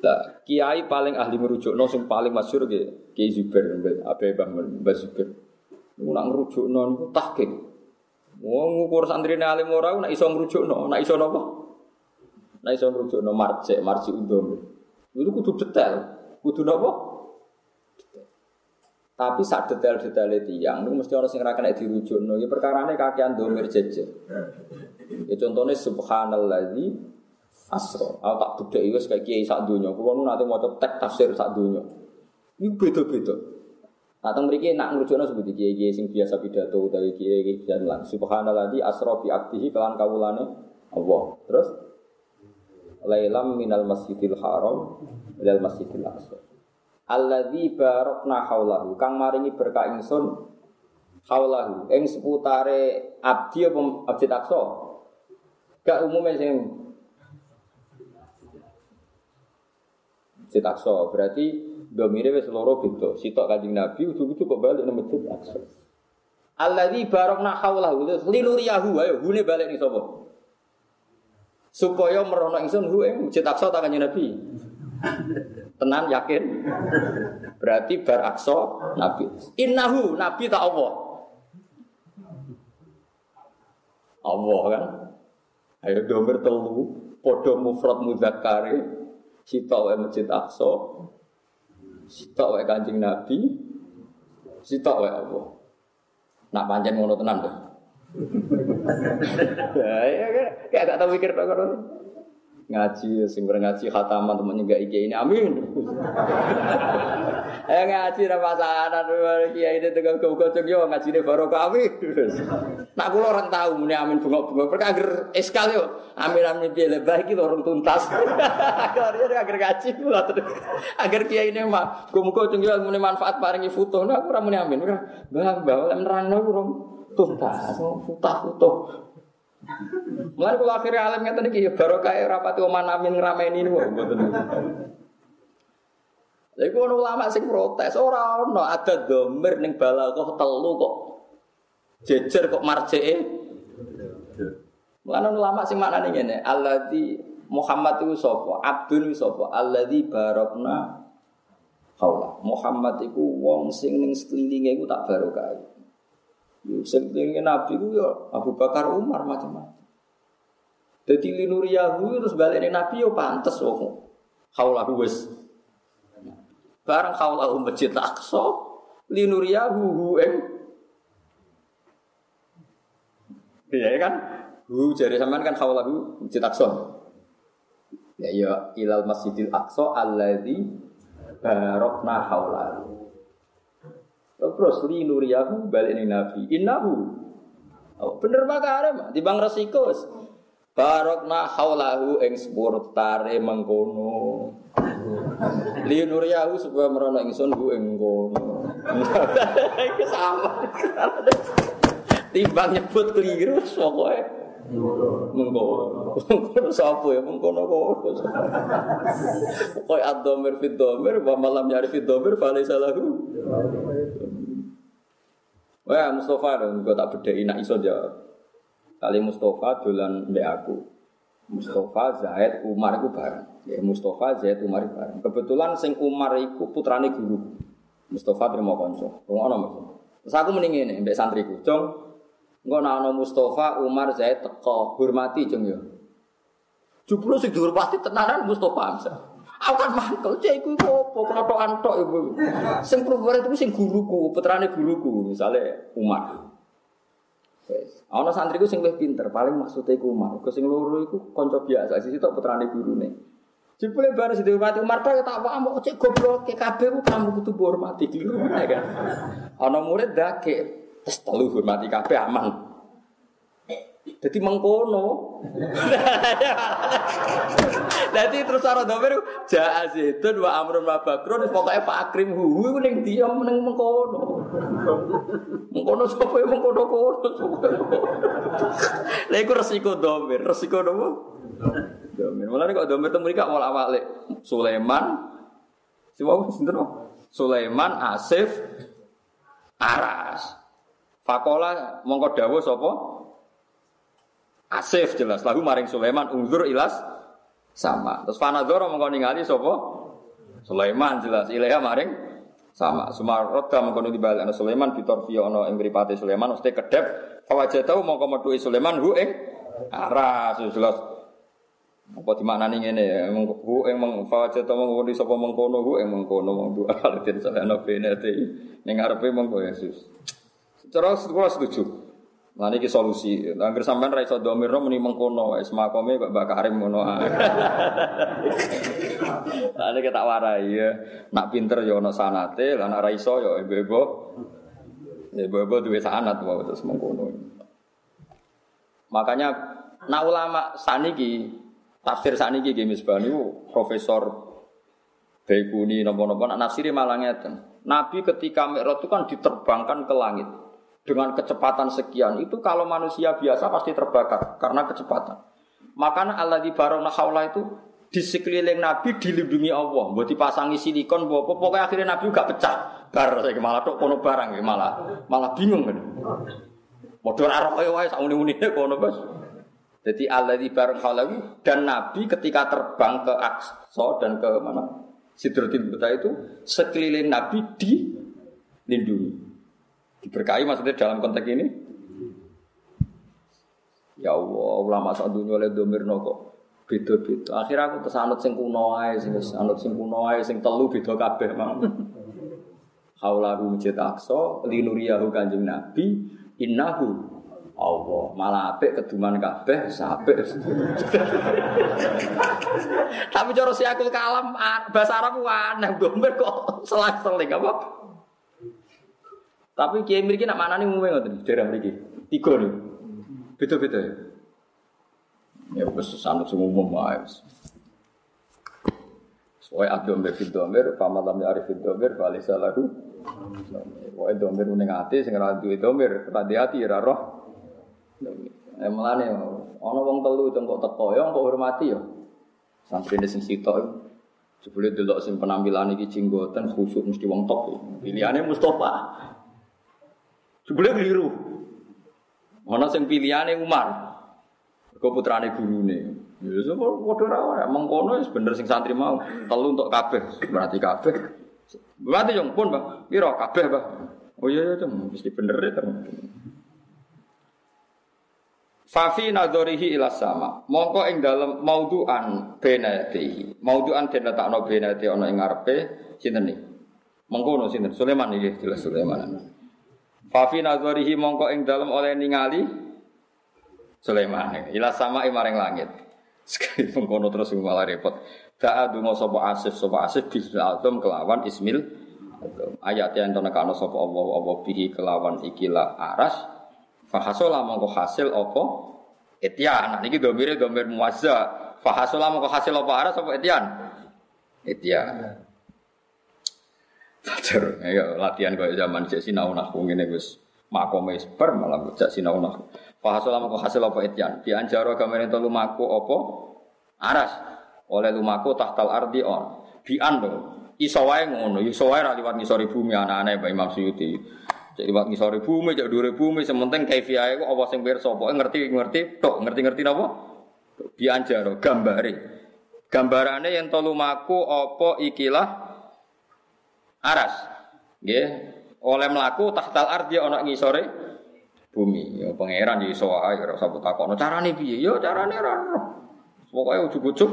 Lah, kiai paling ahli merujuk, no sing paling masyhur ki Kiai Zubair, apa Mbah Mbah Zubair. Niku nak ngrujukno niku tahqiq. Wong ngukur santrine alim ora nak iso ngrujukno, nak iso napa? Nak iso ngrujukno marjek, marji undom. Itu kudu detail, kudu napa? Tapi saat detail-detail tiang, itu mesti orang sing ra kena dirujukno. Ya perkarane kakean domir jejer. Ya contohnya subhanalladzi asro. Aku tak bedhek wis kayak kiai sak donya. Kulo nu nate maca tek tafsir sak donya. Iku beda-beda. Nah, teng mriki nak ngrujukno seperti kiai-kiai sing biasa pidato utawi kiai-kiai jalan. Subhanalladzi asra bi aktihi kelan kawulane Allah. Terus Lailam minal masjidil haram ilal masjidil aqsa. Alladzi barakna haulahu. Kang maringi berkah ingsun haulahu ing seputare abdi apa abdi aqsa. Gak umumnya sing Masjid Aqsa. Berarti domire wis loro beda. Sitok Kanjeng Nabi ujug-ujug kok balik nang Masjid Aqsa. Alladzi barakna haulahu linuriyahu ayo hune balik ning sapa? Supaya merono ingsun hu ing Masjid Aqsa ta Kanjeng Nabi. Tenan yakin? Berarti bar Aqsa Nabi. Innahu Nabi tak Allah. Allah kan. Ayo domir telu, podo mufrad mudzakkare, Sitok wae Masjid Aqsa. Sitok wae Kanjeng Nabi. Sitok wae Allah. Nak pancen ngono tenan to. Ya, ya, ya, kayak gak tau mikir tok ngaji sing ngaji khataman temennya gak iki ini amin. Eh ngaji ra pasanan kiai ini tegal kau kocok yo ngaji ini baru kami nak kulo orang tahu muni amin bunga bunga mereka agar eskal yo. Amin amin dia lebih iki orang tuntas. Dia agar ngaji kulo agar kiai ini mah kau kocok yo muni manfaat paringi foto. Nah aku ramune amin. Bang bawa nerang kurang tuntas foto foto Mulai kalau akhirnya alim ngeten iki ya barokah rapati oman amin ngrameni niku mboten. Lha iku ono ulama sing protes ora ono ada domir ning balaghah telu kok jejer kok marjeke. Mulane ulama sing maknane ngene, alladzi Muhammad itu sapa? Abdun itu sapa? Alladzi barokna haula. Muhammad iku wong sing ning sekelilinge iku tak barokah. Sing Nabi ku ya Abu Bakar Umar macam-macam. Jadi linuriyahu terus balik Nabi yo pantes wong. Haulahu wis. Barang haulahu masjid Aqsa linuriyahu hu ing Iya kan? Hu jari sampean kan haulahu masjid Aqsa. Ya ya ilal Masjidil Aqsa alladzi barokna haulahu. Terus li nuriyahu balik ini Nabi. Innahu. Oh, bener makare di bang resiko. Barokna haulahu ing sepurtare mengkono. Li nuriyahu supaya merono ingsun ku ing kono. Iki sama. Timbang nyebut keliru pokoknya mengkono mengkono sapa ya mengkono kono koy ad-dhamir fi wa malam Wah Mustafa gue tak bedai nak iso jawab. Kali Mustafa dolan mbek aku. Mustafa, Zaid, Umar itu bareng. Ya, Mustafa, Zaid, Umar itu bareng. Kebetulan sing Umar putrane guru. Mustafa terima konco. Ngono Mas. Terus aku mending ini mbek santriku. Jong, Engko ana Mustafa, Umar, Zaid teko, hormati jeng yo. Jupro sing dihormati tenanan Mustafa Hamzah. Aku kan mangkel, cek iku opo klotokan tok iku. Sing perempuan itu sing guruku, putrane guruku, misalnya Umar. Wes, ana santriku sing luwih pinter, paling maksudnya iku Umar. Kok sing loro iku kanca biasa, sisi tok putrane gurune. Jebule bareng sing dihormati Umar tak tak wae kok cek goblok kabeh ku kamu kudu hormati keliru kan. Ana murid dake Terus telu hormati kabeh aman. Jadi mengkono. Jadi terus cara domir jaa zaitun wa amrun wa bakrun pokoke Pak Akrim hu iku ning dia ning mengkono. Mengkono sapa ya mengkono kono. Lha iku resiko domir, resiko nopo? Domir. Mulane kok domir temu iki awal awale Sulaiman Si wau sinten Sulaiman, Asif, Aras. Fakola mongko dawa sapa? Asif jelas. Lahu maring Sulaiman unzur ilas sama. Terus fanadzara mongko ningali sapa? Sulaiman jelas. Ilaiha maring sama. Sumaroda mongko dibalik ana Sulaiman fitorfiya ana ing mripate Sulaiman mesti kedep. Fawajatahu mongko metuhi Sulaiman hu ing aras jelas. Apa dimaknani ngene ya, hu ing meng fawajatahu mongko di sapa mengkono hu ing mengkono mong dua alatin salana benete ning ngarepe mongko Yesus. Cara sekolah setuju. Nah ini solusi. Angger sampean ra iso domirno muni mengkono wis makome kok Mbak Karim ngono. Nah kita warai ya. Nak pinter ya ana sanate, lah nak ra iso ya ibu-ibu. Ibu-ibu duwe sanat wae terus mengkono. Makanya nak ulama saniki tafsir saniki nggih misbah niku profesor Baikuni nopo-nopo nak nafsiri malah ngeten. Nabi ketika Mi'raj itu kan diterbangkan ke langit dengan kecepatan sekian itu kalau manusia biasa pasti terbakar karena kecepatan. Makanya Allah di barona itu di sekeliling Nabi dilindungi Allah. Buat dipasangi silikon, buat pokoknya akhirnya Nabi juga pecah. Bar saya malah tok kono barang malah malah bingung kan. Modal arok ayo wae sak uni kono bos. Jadi Allah di haula dan Nabi ketika terbang ke Aqsa dan ke mana Sidratil Muntaha itu sekeliling Nabi dilindungi. Diberkahi maksudnya dalam konteks ini? Ya Allah, ulama saat dunia oleh domir kok beda-beda. Akhirnya aku tersanut sing kuno ae, sing anut sing kuno ae, sing telu beda kabeh mang. Haulahu masjid Aqsa, linuriyahu kanjeng Nabi, innahu Allah malah apik keduman kabeh apik. Tapi cara si akul kalam bahasa Arab aneh domir kok selang-seling apa? Tapi kiai mriki nak manani umume ngoten, daerah mriki. Tiga nih. Beda-beda ya. Ya wis sanut sing umum wae. Soale adu mbek fidomir, pamalam ya arif fidomir, bali salahu. Wae domir ning ati sing ora duwe domir, ora ati ora roh. Ya melane ana wong telu itu kok teko ya kok hormati ya. Santri sing sitok Jebule delok sing penampilan iki jenggoten khusyuk mesti wong top. Pilihane Mustafa. Jebule keliru. Ana sing pilihane Umar. Mergo putrane gurune. Ya sapa padha ora ora mengkono wis bener sing santri mau. Telu untuk kabeh, berarti kabeh. Berarti yang pun, Bang. Piro kabeh, Bang? Oh iya iya, Cung. Mesti bener ya, Fafi nadorihi ila sama. Mongko ing dalem mauduan benatihi. Mauduan den letakno benati ana ing ngarepe sinten iki? Mengkono sinten? Sulaiman iki jelas Sulaiman. Fafi nazarihi mongko ing dalem oleh ningali Sulaiman ila sama maring langit. Sekali mengkono terus malah repot. Da'a dungo sapa asif sapa asif bismil azam kelawan ismil. Ayat yang tenekano sapa Allah Allah bihi kelawan ikilah aras. Fahasola mongko hasil apa? Etian. Nah niki domire domir muazza. Fahasola mongko hasil apa aras apa etian? Etian. Tajar, ya latihan kaya zaman cek sinau nahwu ngene Gus. Makome ber malah cek sinau nahwu. Fahasola mongko hasil apa etian? Dianjaro gamane telu maku apa? Aras oleh lumaku tahtal ardi on. Bian dong. Iso ngono, iso wae ra liwat ngisori bumi anak-anak Mbak Imam Suyuti. Cek liwat ngisori bumi, cek dhuwure bumi, sementing kaifiahe kok apa sing pirsa, pokoke ngerti-ngerti tok, ngerti-ngerti napa? Dianjaro gambare. Gambarane yang telu maku apa ikilah aras. Nggih, oleh mlaku tahtal ardi ana ngisore bumi. Ya pangeran ya iso wae ora usah takokno carane piye? Ya carane ora Pokoknya ujuk-ujuk.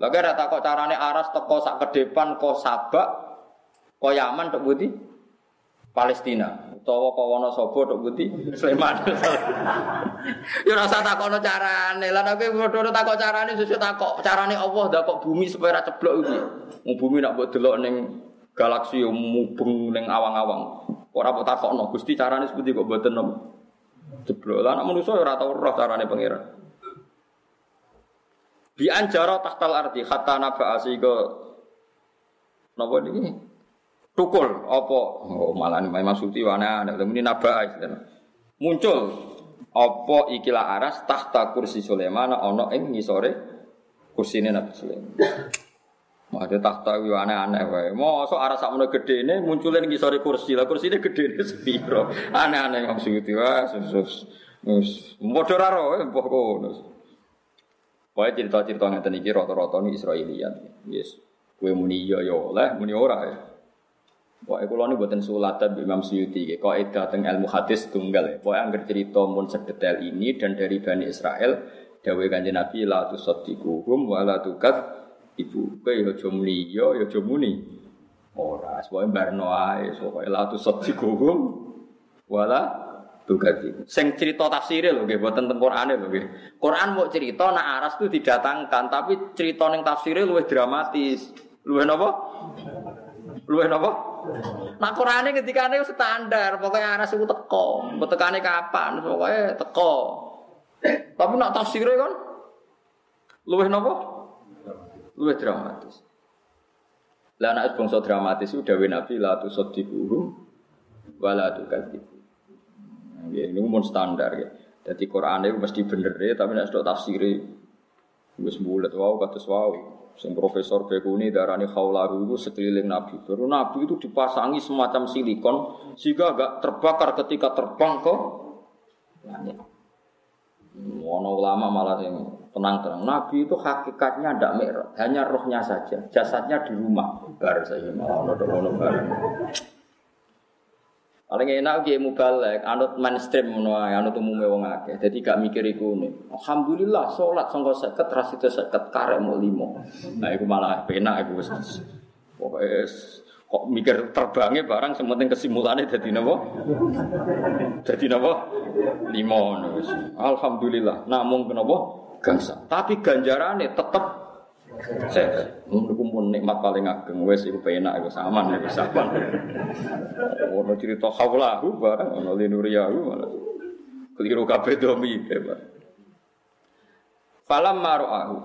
Lagi ada kok carane aras teko sak ke depan kok sabak kok Yaman tok budi Palestina utawa kok Wonosobo tok budi Sleman. ya rasa takono carane. Lah nek padha takok carane susu takok carane Allah ndak kok bumi supaya ora ceblok iki. Bumi nak mbok delok ning galaksi mubeng ning awang-awang. Ora mbok takokno Gusti carane seperti kok mboten nopo. Jeblok. Lah nek manusa ora tau roh carane pangeran. Bi anjara tahtal arti hatta naba asiga napa niki? Tukul apa? Oh malah memang suti wana ada ini naba Muncul apa ikilah aras tahta kursi Sulaiman ana ing ngisore kursine Nabi Sulaiman. Ada tahta wi aneh-aneh wae. Mosok aras sakmono gedene muncule ning ngisore kursi. Lah kursine gedene sepiro? Aneh-aneh maksudnya wah sus. Mus, padha ra ro, mbah kono. Pokoknya cerita-cerita ngeten iki rata-rata ini Israelian. Yes. Kue muni iya ya oleh, muni ora ya. Pokoknya kula ini buatan sulatan Imam Suyuti. Kau edah teng ilmu hadis tunggal ya. Pokoknya anggar cerita mun sedetail ini dan dari Bani Israel. Dawe kanjeng Nabi la tusaddiquhum wa la tukat ibu. Kue ya aja muni iya, ya aja muni. Ora, pokoknya barno ae. Pokoknya la tusaddiquhum wa la Tugati. Sing cerita tafsirnya loh, gitu, buatan Qur'ane loh, gitu. Quran mau cerita nak aras itu didatangkan, tapi cerita neng tafsirnya lebih dramatis. Luwih napa? Luwih napa? Nah Qur'ane ketika ini standar, pokoknya aras itu teko, betekane kapan, pokoknya teko. Tapi nak tafsirnya kan, luwih napa? Luwih dramatis. Lah anak bangsa dramatis itu dawe Nabi la tusaddiquhum wa la tukadzib. Ya, ini umum standar ya. Jadi Quran itu mesti bener ya, tapi nek sudah tafsiri wis bulat wow kados wow. Sing profesor Bekuni darani khaulahu itu sekeliling Nabi. Baru Nabi itu dipasangi semacam silikon sehingga agak terbakar ketika terbang ke langit. Ulama malah yang tenang-tenang. Nabi itu hakikatnya tidak merah, hanya rohnya saja. Jasadnya di rumah. Bar saya malah ono bareng. Paling enak ki mubalek, anut mainstream ae, anut umume wong akeh. Dadi gak mikir iku. Alhamdulillah salat sangka 50 ra sida 50 karek mau 5. Nah iku malah penak wis. Pokoke kok mikir terbangnya barang sementing kesimpulannya jadi napa? Jadi? Lima wis. Alhamdulillah. Namun kenapa? Gangsa. Tapi ganjarannya tetap saya niku pun nikmat paling ageng wis iku penak iku saman iku saman. Ono cerita haulahu barang ono linuriyahu malah. Keliru kabeh domi hebat. Falam maru'ahu.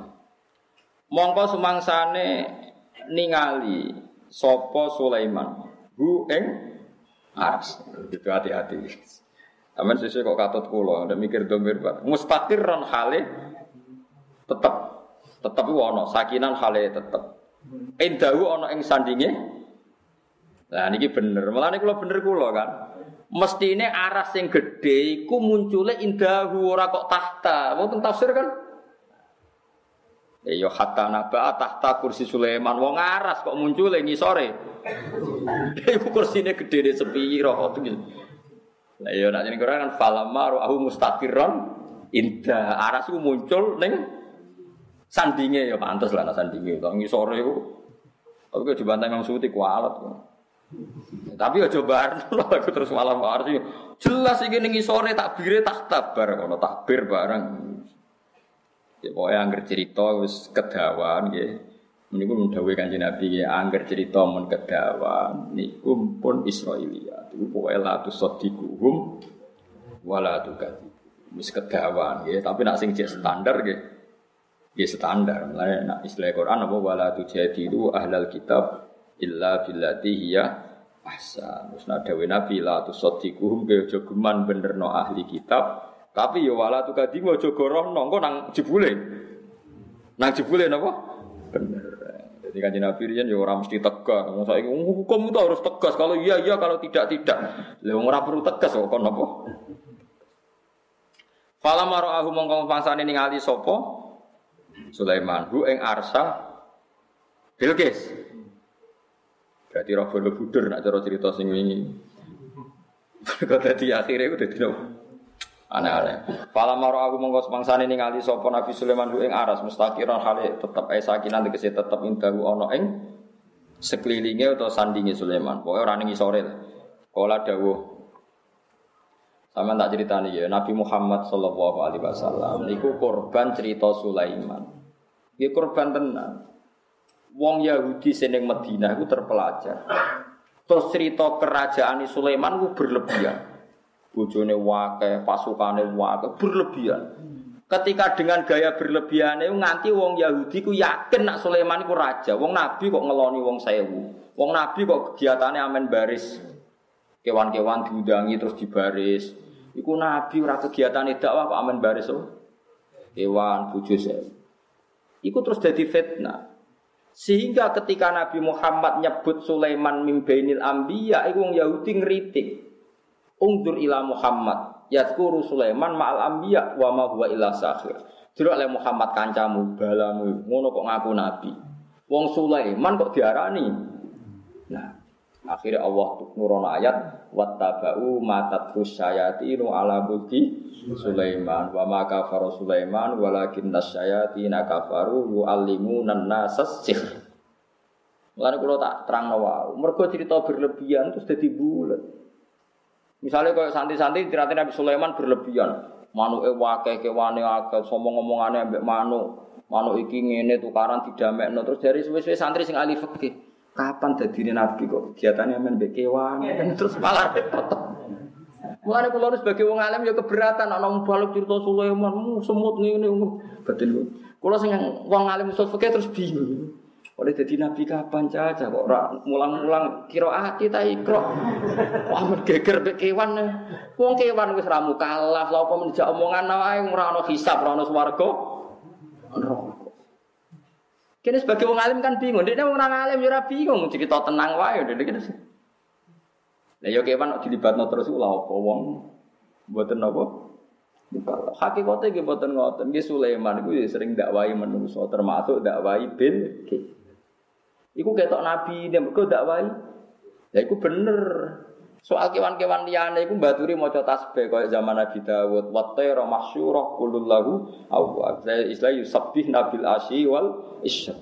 Mongko sumangsane ningali sapa Sulaiman hu ing ars. Itu hati-hati. Aman sesuai kok katut kula, ada mikir domir pak. Mustaqirron hale tetap Tetep ono sakinan hale tetep. Indahu ono ing sandinge. Lah niki bener. Malah niku bener kula kan. Mestine aras sing gedhe iku muncule indahu ora kok tahta. Wonten tafsir kan? Ya hatta naba tahta kursi Sulaiman wong aras kok muncule ngisore. Iku kursine gedhe sepiro kok gitu. Lah ya nek jeneng kan falamaru ahu mustaqirron indah aras iku muncul ning Sandinge ya pantas lah sandinge. Kalau ngisore itu, tapi kalau dibantah Imam Suti kualat. Tapi ya coba aku terus malam sih. Jelas iki ning tak takbire tak tabar kono takbir bareng. Ya pokoknya angger cerita wis kedawan nggih. Meniku mendhawuhi Kanjeng Nabi nggih angger cerita mun kedawan niku pun Israiliyat. Iku pokoke la tusaddiquhum wala tukati. Wis kedawan nggih, tapi nak sing cek standar nggih. Nggih standar. Mulane nak istilah Quran apa wala tujadilu ahlal kitab illa billati hiya ahsan. Terus nak dawuh Nabi la tusaddiquhum ke aja geman benerno ahli kitab tapi ya wala tu kadi aja gorohno engko nang jebule. Nang jebule napa? Bener. Jadi kan Nabi riyen ya ora mesti tegas. Wong saiki hukum itu harus tegas. Kalau iya iya, kalau tidak tidak. Lah ora perlu tegas kok kon napa? Fala mara'ahu mongko pangsane ningali sapa? Sulaiman hu ing arsa Bilqis. Berarti roh budur nak cara cerita sing wingi. Kok dadi akhire ku dadi nopo? aneh-aneh. Fala maro aku monggo semangsane ningali sapa Nabi Sulaiman ing aras mustaqiran hale tetep ae sakinan tegese tetep ing dalu ana ing sekelilinge atau sandinge Sulaiman. Pokoke ora ning isore. Kala dawuh sama tak ceritani ya Nabi Muhammad Shallallahu Alaihi Wasallam niku korban cerita Sulaiman. Dia korban tenan. Wong Yahudi seneng Madinah itu terpelajar. Terus cerita kerajaan Sulaiman itu berlebihan bojone wake, pasukane wake, berlebihan. Ketika dengan gaya berlebihan itu nganti wong Yahudi ku yakin nak Sulaiman ku raja. Wong Nabi kok ngeloni wong sewu. Wong Nabi kok kegiatannya amen baris. Kewan-kewan diundangi terus dibaris. Iku Nabi ora kegiatane dakwah kok amen baris oh. Kewan bojo sewu. Iku terus jadi fitnah. Sehingga ketika Nabi Muhammad nyebut Sulaiman mimbainil ambiya, iku wong Yahudi ngeritik. Ungdur ila Muhammad Yadkuru Sulaiman ma'al anbiya wa ma huwa illa sahir. Jero oleh Muhammad kancamu balamu ngono kok ngaku nabi. Wong Sulaiman kok diarani. Akhirnya Allah nurono ayat wattaba'u matatru syayatinu ala mulki Sulaiman wa ma kafara Sulaiman walakin nasyayatina kafaru yu'allimuna an-nasas sihr. Mulane kula tak terangno wae. Mergo cerita berlebihan terus dadi bulet. Misalnya kalau santi-santi cerita Nabi Sulaiman berlebihan. Manu ewake kewane akeh sombong ngomongane ambek manu. Manu iki ngene tukaran didamekno terus dari suwe-suwe santri sing ahli fikih. Kapan dadine nabi kok kegiatannya men mbek kewan terus malah repot. Mulane kula sebagai wong alim ya keberatan ana balik cerita Sulaiman, semut ngene batin. Kula sing wong alim usul fikih terus bingung. Oleh jadi nabi kapan caca kok ora mulang-mulang kira ati ta ikro. Wah geger mek kewan. Wong kewan wis ra mukallaf, lha apa menjak omongan wae ora ana hisab, ora ana swarga. Kene sebagai wong alim kan bingung, dia wong alim ya bingung, cerita tenang wae dia kene. Lah ya kewan dilibatno terus lha apa wong mboten apa? Hakikatnya nggih mboten ngoten. Nggih Sulaiman iku ya sering dakwahi menungso termasuk dakwahi bil Iku ketok nabi ini mergo dakwai. Ya iku bener. Soal kewan-kewan liyane iku mbaturi maca tasbih kaya zaman Nabi Dawud. Wa tayra mahsyurah kullu lahu awwab. Istilah yusabbih nabil asyi wal isya.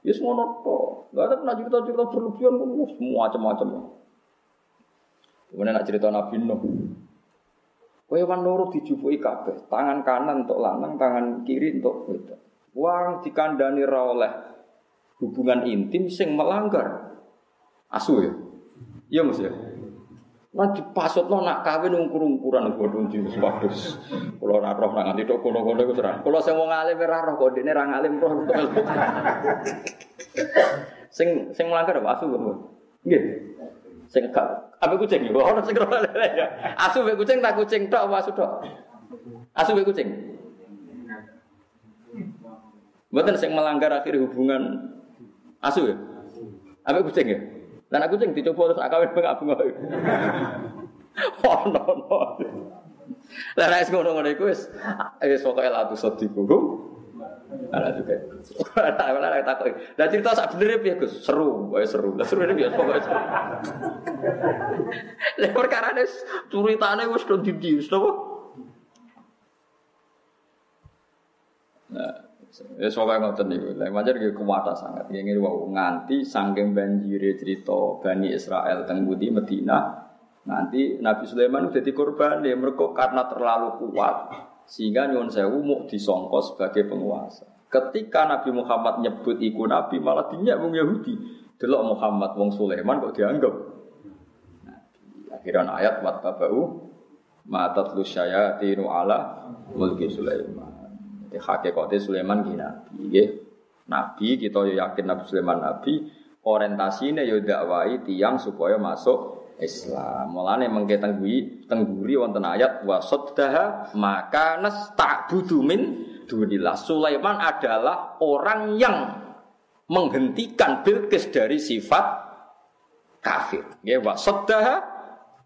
Ya ngono to. Enggak ada pernah cerita-cerita berlebihan semua macam-macam. Kemudian nak cerita Nabi Nuh. Kewan loro dijupui kabeh, tangan kanan untuk lanang, tangan kiri untuk wedok. Wang dikandani ra oleh hubungan intim sing melanggar asu ya. Iya Mas ya. Nah dipasutno nak kawin ungkur-ungkuran godhong jenis wadus. Kula ora roh nang nganti tok kono-kono iku serang. Kula sing wong alim ora roh kok dene ra ngalim roh. sing sing melanggar apa asu kok. Nggih. Sing gak apa kucing ya? Ono sing roh. Asu mek kucing tak kucing tok apa asu tok? Asu mek kucing. Mboten sing melanggar akhir hubungan Asu ya? Apa kucing ya? Dan aku kucing dicoba terus akawin bengak bengak. Oh no no. Lah nek ngono-ngono iku wis wis pokoke latu sediku. Ana juga. Lah takut. Lah cerita sak bener piye Gus? Seru, wae seru. Lah seru piye pokoke seru. Lah perkara wis ceritane wis do didi, wis? Nah, Ya soalnya ngoten niku. Lah pancen iki kuwata sangat. Ngene wau nganti saking banjire cerita Bani Israel teng Budi Medina nganti Nabi Sulaiman udah korban ya mereka karena terlalu kuat Sehingga nyuwun sewu mau disongko sebagai penguasa. Ketika Nabi Muhammad nyebut iku Nabi malah dinyak wong Yahudi. Delok Muhammad wong Sulaiman kok dianggap Nabi. Akhiran ayat wat babau matat lu syayatinu ala mulki Sulaiman. Jadi hakikatnya Sulaiman gini Nabi. Nabi kita yakin Nabi Sulaiman Nabi orientasinya ya dakwai tiang supaya masuk Islam. Mulane mengke tengguri tengguri wonten ayat wasoddaha maka nasta'budu min dunillah. Sulaiman adalah orang yang menghentikan Bilqis dari sifat kafir. Ya wasoddaha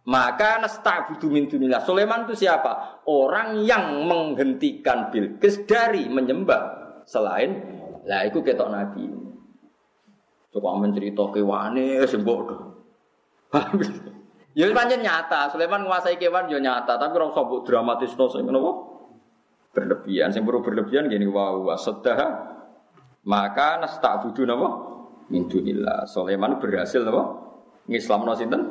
maka nasta'budu min dunillah. Sulaiman itu siapa? Orang yang menghentikan Bilqis dari menyembah selain lah itu ketok nabi. Coba amen cerita kewane sembok do. Ya pancen nyata, Sulaiman menguasai kewan ya nyata, tapi ora usah mbok dramatisno sing ngono berlebihan. Sing perlu berlebihan gini wow wasaddah maka nasta'budu napa min dunillah. Sulaiman berhasil napa ngislamno sinten?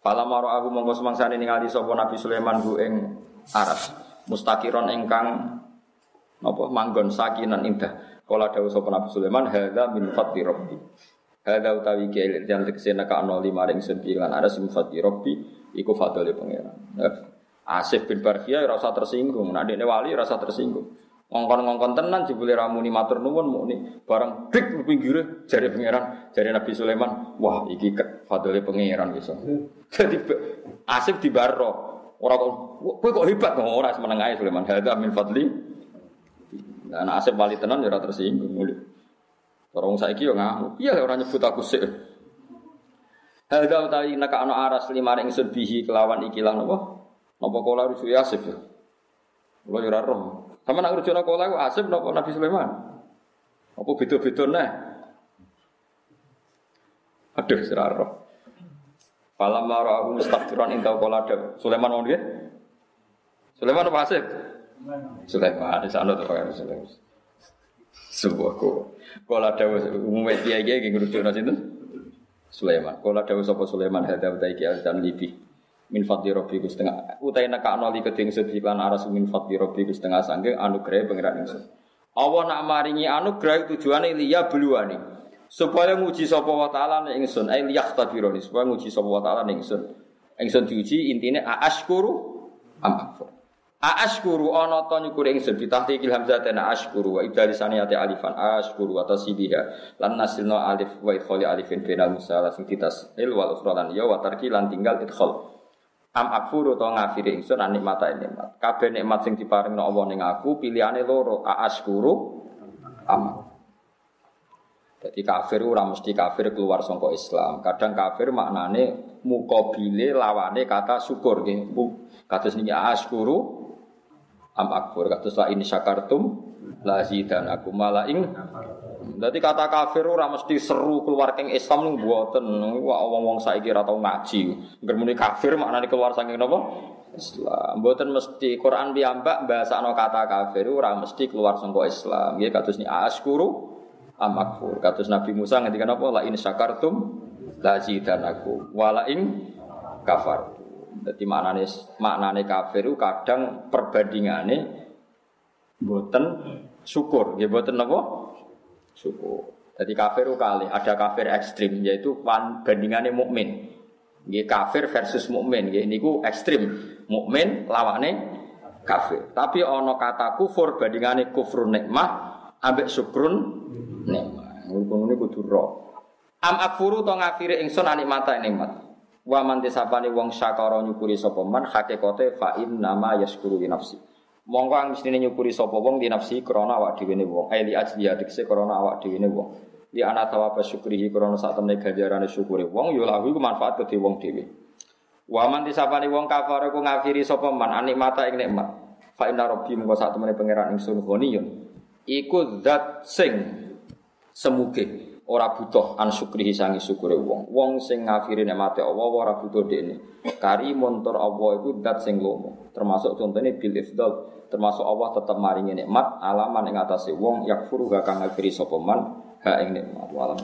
Fala maro aku mongko semangsane ningali sapa Nabi Sulaiman ku ing aras mustaqiron ingkang napa manggon sakinan indah. Kala dawuh sapa Nabi Sulaiman, hadza min fadli rabbi. Hadza utawi kiai yang tegese neka ana lima ring sembilan ada min fadli rabbi iku pangeran. Asif bin Barkhia rasa tersinggung, nah dekne wali rasa tersinggung. Ngongkon-ngongkon tenan jebule ramuni matur nuwun mukni bareng dik pinggire jari pangeran, jari Nabi Sulaiman, wah iki fadli pangeran bisa. Jadi Asif di barro. Ora kok kowe kok hebat kok ora semeneng ae Sulaiman. Hadza min fadli anak asep wali tenan ya tersinggung mulai. Orang saiki yo ngamuk. Iya orang nyebut aku sih. Hadza utawi naka ana aras lima ring sedbihi kelawan ikilah napa? Napa kala rusu Asif? Kula yo ora roh. Sama nak rujuk kala ku Asif napa Nabi Sulaiman? Apa beda-beda nah? Aduh, sira roh. Falam mara aku mustakfiran inta kala Sulaiman mau dia? Sulaiman apa Asif? Sulaiman, di sana tuh Sulaiman. Sebuah ko. Kalau ada umumnya dia dia yang itu. Sulaiman. Kalau ada sopo Sulaiman hada utai kia dan libi. Min fadli robbi ku setengah. Utai nak anoli keding sedih lan aras min fadli robbi ku setengah sanggeng anugerah pengiran ingsun. Allah nak maringi anugerah tujuannya liya beluani. Supaya nguji sapa wa ta'ala ning ingsun, ai liyaqtabironi supaya nguji sapa wa ta'ala ning ingsun. Ingsun diuji intine aashkuru am akfur. Aashkuru ana ta nyukuri ingsun bitahqiqil hamzah na ashkuru wa idalisani ati alifan ashkuru wa tasibiha lan nasilno alif wa idkhali alifin bainal musalah sing il wal ukhra lan ya wa tarki lan tinggal idkhal am akfuru to ngafiri ingsun an nikmata nikmat kabeh nikmat sing diparingno Allah ning aku pilihane loro aashkuru am jadi kafir ora mesti kafir keluar sangka Islam. Kadang kafir maknane mukobile lawane kata syukur nggih. Kados niki askuru am akfur kados la ini syakartum la aku mala Dadi kata kafir ora mesti seru keluar keng Islam ning mboten. Wah wong-wong saiki ora tau ngaji. Ngger kafir maknane keluar saking napa? Islam. Mboten mesti Quran piyambak bahasano kata kafir ora mesti keluar sangka Islam. Nggih kados ni askuru am akfur. Kados Nabi Musa ngendikan apa? La in syakartum la aku wala ing kafar. Jadi maknane maknane kafir kadang perbandingane boten syukur, ya boten apa? Syukur. Jadi kafir kali ada kafir ekstrim yaitu bandingannya mukmin. Nggih kafir versus mukmin nggih niku ekstrim. Mukmin lawane kafir. Tapi ono kata kufur bandingane kufrun nikmah ambek syukrun nikmah. Ngono niku kudu ro. Am akfuru to ngafire ingsun anikmata nikmat. Wa man desapane wong syakara nyukuri sapa man hakikate fa nama yaskuru nafsi. Monggo ang mestine nyukuri sapa wong di nafsi krana awak dhewe ne wong. Ai li ajli adikse krana awak dhewe ne wong. Li ana tawaba syukrihi krana sak temne ganjarane syukure wong ya lahu iku manfaat kedhe wong dhewe. Wa man desapane wong kafir ku ngafiri sapa man anikmata ing nikmat. Fa inna rabbi monggo sak temene pangeran ingsun ghaniyun. Iku zat sing semuge ora butuh an syukrihi sangi syukure wong. Wong sing ngafiri nikmate Allah ora butuh dekne. Kari montor Allah itu dat sing lomo. Termasuk contohnya bil ifdal, termasuk Allah tetap maringi nikmat alaman ing atase wong yakfuru kang ngafiri sapa man ha ing nikmat. Walam